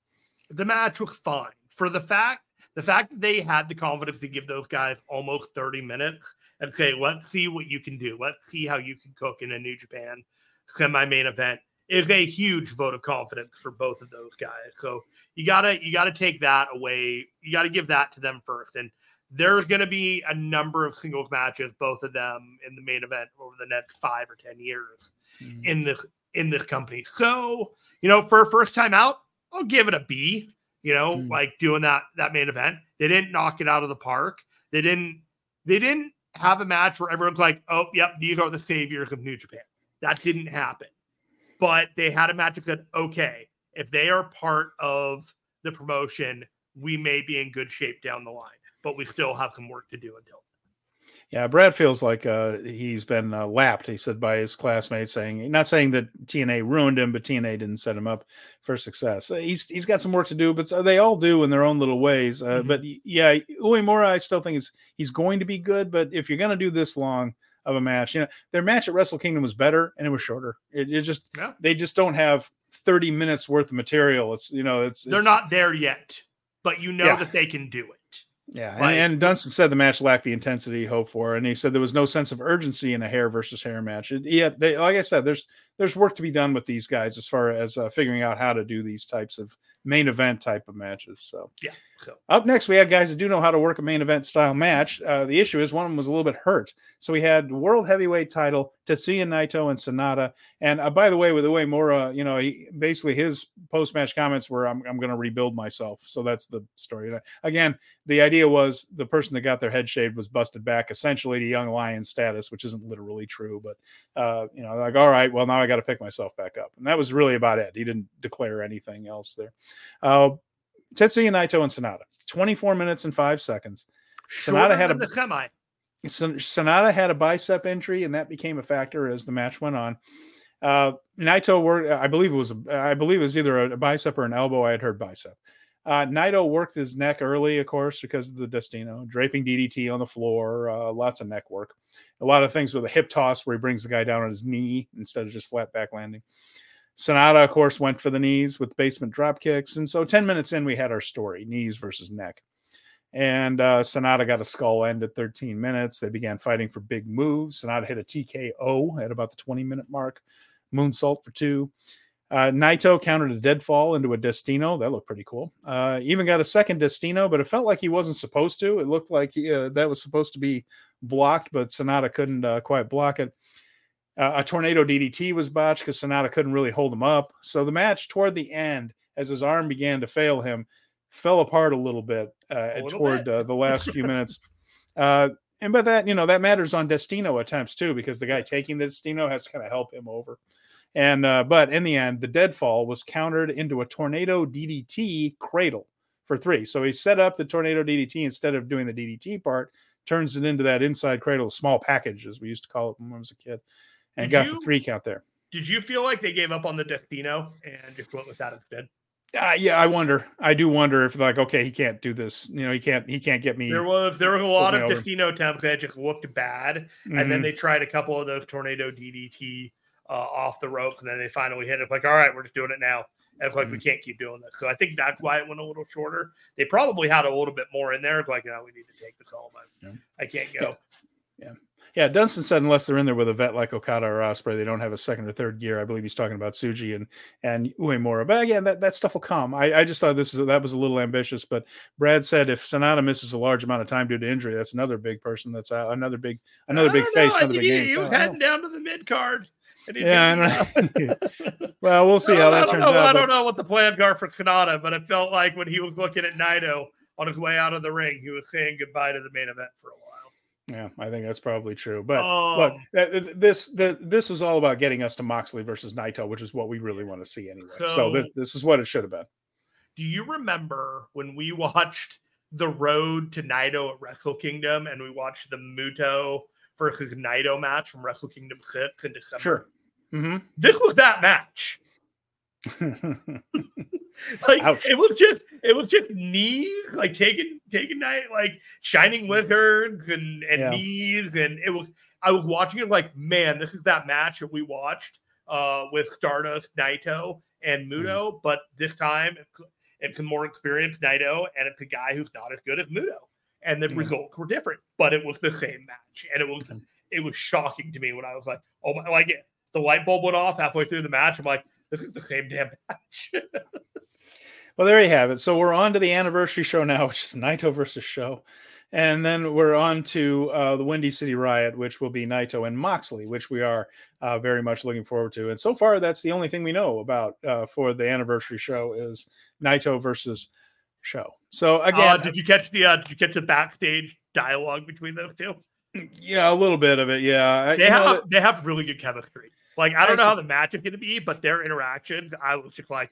Speaker 2: The match was fine for the fact the fact that they had the confidence to give those guys almost 30 minutes and say, let's see what you can do. Let's see how you can cook in a New Japan semi main event is a huge vote of confidence for both of those guys. So you gotta you gotta take that away. You gotta give that to them first. And there's gonna be a number of singles matches, both of them in the main event over the next five or ten years
Speaker 1: Mm.
Speaker 2: in this in this company. So, you know, for a first time out, I'll give it a B. You know,
Speaker 1: Mm.
Speaker 2: like doing that that main event. They didn't knock it out of the park. They didn't they didn't have a match where everyone's like, "Oh, yep, these are the saviors of New Japan." That didn't happen. But they had a match that said, "Okay, if they are part of the promotion, we may be in good shape down the line, but we still have some work to do until."
Speaker 1: Yeah, Brad feels like uh, he's been uh, lapped. He said by his classmates, saying not saying that TNA ruined him, but TNA didn't set him up for success. Uh, He's he's got some work to do, but they all do in their own little ways. Uh,
Speaker 2: Mhm.
Speaker 1: But yeah, Uemura, I still think is he's going to be good. But if you're going to do this long of a match, you know, their match at Wrestle Kingdom was better and it was shorter. It, it just
Speaker 2: Yeah.
Speaker 1: they just don't have 30 minutes worth of material. It's you know, it's
Speaker 2: They're
Speaker 1: it's-
Speaker 2: not there yet, but you know
Speaker 1: Yeah.
Speaker 2: that they can do it.
Speaker 1: Yeah,
Speaker 2: Like-
Speaker 1: and, and Dunstan said the match lacked the intensity he hoped for, and he said there was no sense of urgency in a hair versus hair match. It, yeah, they, like I said, there's there's work to be done with these guys as far as uh, figuring out how to do these types of main event type of matches. So
Speaker 2: Yeah. So
Speaker 1: up next, we had guys that do know how to work a main event style match. Uh, the issue is one of them was a little bit hurt. So we had world heavyweight title Tetsuya Naito and SANADA. And uh, by the way, with Uemura, you know, he basically his post match comments were, "I'm I'm going to rebuild myself." So that's the story. Again, the idea was the person that got their head shaved was busted back essentially to young lion status, which isn't literally true, but uh, you know, like all right, well now I got to pick myself back up, and that was really about it. He didn't declare anything else there. Uh, Tetsuya Naito and SANADA, 24 minutes and five seconds.
Speaker 2: SANADA
Speaker 1: had a-
Speaker 2: semi.
Speaker 1: SANADA had a bicep injury, and that became a factor as the match went on. Uh, Naito worked, I believe it was, I believe it was either a bicep or an elbow. I had heard bicep. Uh, Naito worked his neck early, of course, because of the Destino, draping DDT on the floor, uh, lots of neck work, a lot of things with a hip toss where he brings the guy down on his knee instead of just flat back landing. SANADA, of course, went for the knees with basement drop kicks. And so 10 minutes in, we had our story knees versus neck. And uh, SANADA got a skull end at 13 minutes. They began fighting for big moves. SANADA hit a TKO at about the 20 minute mark, moonsault for two. Uh, Naito countered a deadfall into a Destino. That looked pretty cool. Uh, even got a second Destino, but it felt like he wasn't supposed to. It looked like he, uh, that was supposed to be blocked, but SANADA couldn't uh, quite block it. Uh, a tornado DDT was botched because SANADA couldn't really hold him up. So the match toward the end, as his arm began to fail him, fell apart a little bit uh,
Speaker 2: A little
Speaker 1: toward
Speaker 2: bit.
Speaker 1: Uh, the last few minutes. Uh, and but that you know that matters on Destino attempts too, because the guy taking the Destino has to kind of help him over. And uh, but in the end, the deadfall was countered into a tornado DDT cradle for three. So he set up the tornado DDT instead of doing the DDT part, turns it into that inside cradle, small package as we used to call it when I was a kid, and
Speaker 2: Did
Speaker 1: got
Speaker 2: you-
Speaker 1: the three count there.
Speaker 2: Did you feel like they gave up on the Destino and just went with that instead?
Speaker 1: Uh, yeah, I wonder. I do wonder if like, okay, he can't do this. You know, he can't. He can't get me.
Speaker 2: There was there was a lot of. Destino attempts that just looked bad, and then
Speaker 1: Mhm.
Speaker 2: they tried a couple of those tornado DDT uh, off the ropes, and then they finally hit it. Like, all right, we're just doing it now. And it's like we can't keep doing this. So I think that's why it went a little shorter. They probably had a little bit more in there. Like, no, we need to take this home. I,
Speaker 1: Yeah.
Speaker 2: I can't go.
Speaker 1: Yeah, Yeah Dunstan said unless they're in there with a vet like Okada or Ospreay, they don't have a second or third gear. I believe he's talking about Tsuji and and Uemura. But again, that, that stuff will come. I, I just thought this is that was a little ambitious. But Brad said if SANADA misses a large amount of time due to injury, that's another big person. That's out, another big another big
Speaker 2: don't
Speaker 1: face, another big
Speaker 2: he,
Speaker 1: name.
Speaker 2: he
Speaker 1: So
Speaker 2: was
Speaker 1: I
Speaker 2: heading down to the mid card.
Speaker 1: Yeah, I know. well, we'll see how that turns
Speaker 2: know, I
Speaker 1: out.
Speaker 2: don't know what the plans are for SANADA, but it felt like when he was looking at Naito on his way out of the ring, he was saying goodbye to the main event for a while.
Speaker 1: Yeah, I think that's probably true. But
Speaker 2: Um,
Speaker 1: look, th- th- this the, this was all about getting us to Moxley versus Naito, which is what we really want to see anyway. So, this
Speaker 2: So-
Speaker 1: this is what it should have been.
Speaker 2: do you remember when we watched the road to Naito at Wrestle Kingdom and we watched the Muto versus Naito match from Wrestle Kingdom 6 in December.
Speaker 1: Sure. Mm-hmm.
Speaker 2: This was that match. like Ouch. it was just it was just knees like taking taking night like shining wizards and and yeah. knees and it was I was watching it like man this is that match that we watched uh with Stardust Naito and. Muto mm-hmm. but this time it's, it's a more experienced Naito and it's a guy who's not as good as Muto and the mm-hmm. results were different but it was the same match and it was mm-hmm. it was shocking to me when I was like oh my like the light bulb went off halfway through the match I'm like this is the same damn match
Speaker 1: Well, there you have it. So we're on to the anniversary show now, which is Naito versus SHO. And then we're on to uh, the Windy City Riot, which will be Naito and Moxley, which we are uh, very much looking forward to. And so far, that's the only thing we know about uh, for the anniversary show is Naito versus SHO. So uh, again,
Speaker 2: did you catch the uh, did you catch the backstage dialogue between those two?
Speaker 1: Yeah, a little bit of it. Yeah,
Speaker 2: they have know, they have really good chemistry. Like I don't I know how the match is going to be, but their interactions, I was just like,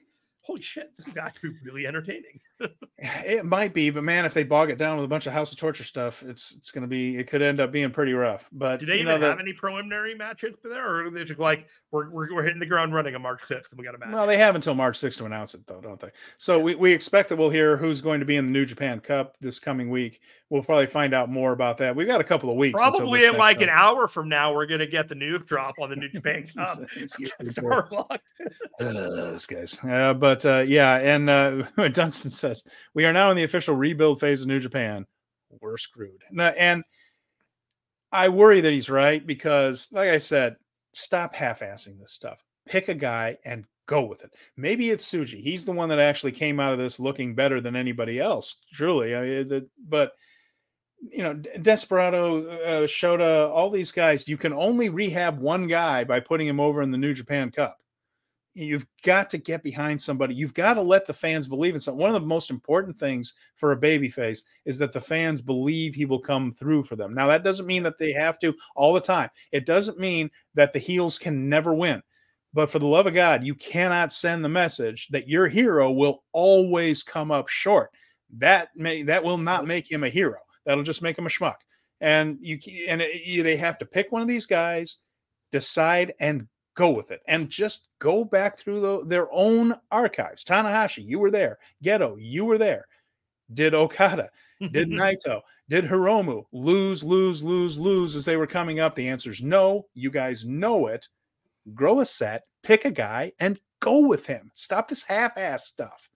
Speaker 2: holy shit, this is actually really entertaining.
Speaker 1: it might be, but man, if they bog it down with a bunch of House of Torture stuff, it's it's going to be it could end up being pretty rough. But
Speaker 2: do they even know, have the, any preliminary matches there, or are they just like we're, we're, we're hitting the ground running on March sixth and we got a match?
Speaker 1: Well, they have until March sixth to announce it, though, don't they? So yeah. we we expect that we'll hear who's going to be in the New Japan Cup this coming week. We'll probably find out more about that. We've got a couple of weeks.
Speaker 2: Probably in like an hour from now, we're going to get the news drop on the New Japan Cup.
Speaker 1: uh, this guys, uh, but uh, yeah, and uh, Dunstan says we are now in the official rebuild phase of New Japan. We're screwed. And I worry that he's right because, like I said, stop half-assing this stuff. Pick a guy and go with it. Maybe it's Tsuji. He's the one that actually came out of this looking better than anybody else. Truly, I mean, the, but you know, Desperado, uh, Shota, all these guys, you can only rehab one guy by putting him over in the New Japan Cup you've got to get behind somebody. You've got to let the fans believe in something. One of the most important things for a baby face is that the fans believe he will come through for them. Now, that doesn't mean that they have to all the time. It doesn't mean that the heels can never win. But for the love of God, you cannot send the message that your hero will always come up short. That may that will not make him a hero. That'll just make him a schmuck. And you and it, they have to pick one of these guys, decide and go with it and just go back through the, their own archives. Tanahashi, you were there. Gedo, you were there. Did Okada, did Naito, did Hiromu lose, lose, lose, lose as they were coming up? The answer is no. You guys know it. Grow a set, pick a guy, and go with him. Stop this half ass stuff.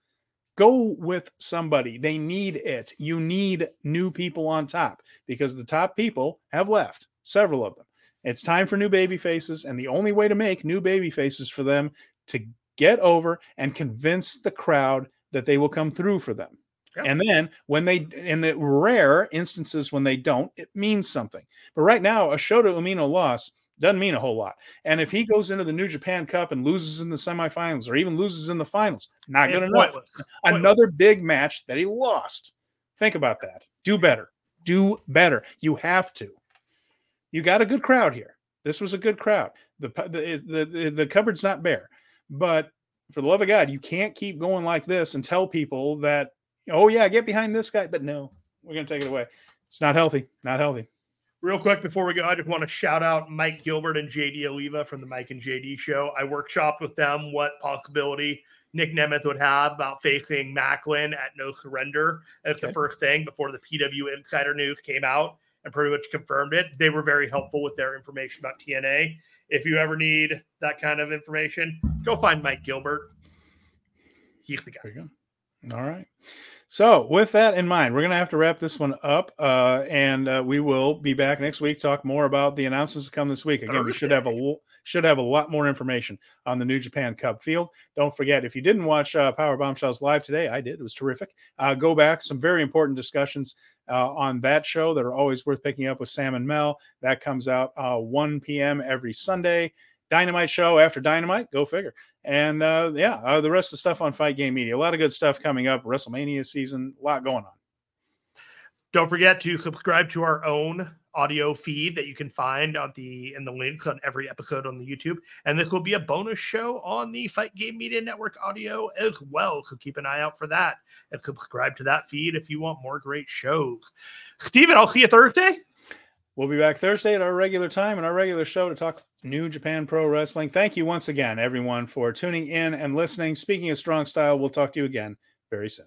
Speaker 1: Go with somebody. They need it. You need new people on top because the top people have left, several of them. It's time for new baby faces, and the only way to make new baby faces for them to get over and convince the crowd that they will come through for them. And then when they in the rare instances when they don't, it means something. But right now, a Shota Umino loss doesn't mean a whole lot. And if he mm-hmm. goes into the New Japan Cup and loses in the semifinals or even loses in the finals, not good enough. Pointless. Another big match that he lost. Think about that. Do better. Do better. You have to you got a good crowd here. This was a good crowd. The eh, the the, the cupboard's not bare, but for the love of God, you can't keep going like this and tell people that oh yeah, get behind this guy. But no, we're gonna take it away. It's not healthy. Not healthy.
Speaker 2: Real quick before we go, I just want to shout out Mike Gilbert and JD Oliva from the Mike and JD show. I workshopped with them what possibility Nic Nemeth would have about facing Maclin at No Surrender. That's okay. the first thing before the PW Insider news came out and pretty much confirmed it. They were very helpful with their information about TNA. If you ever need that kind of information, go find Mike Gilbert. He's the guy.
Speaker 1: All right. So, with that in mind, we're going to have to wrap this one up, uh, and uh, we will be back next week. Talk more about the announcements to come this week. Again, we should have a should have a lot more information on the New Japan Cup field. Don't forget, if you didn't watch uh, Power Bombshells live today, I did. It was terrific. Uh, go back, some very important discussions uh, on that show that are always worth picking up with Sam and Mel. That comes out uh, 1 p.m. every Sunday. Dynamite show after Dynamite. Go figure. And uh, yeah, uh, the rest of the stuff on Fight Game Media. A lot of good stuff coming up. WrestleMania season, a lot going on.
Speaker 2: Don't forget to subscribe to our own audio feed that you can find on the in the links on every episode on the YouTube. And this will be a bonus show on the Fight Game Media Network audio as well. So keep an eye out for that and subscribe to that feed if you want more great shows. Steven, I'll see you Thursday.
Speaker 1: We'll be back Thursday at our regular time and our regular show to talk New Japan Pro Wrestling. Thank you once again, everyone, for tuning in and listening. Speaking of strong style, we'll talk to you again very soon.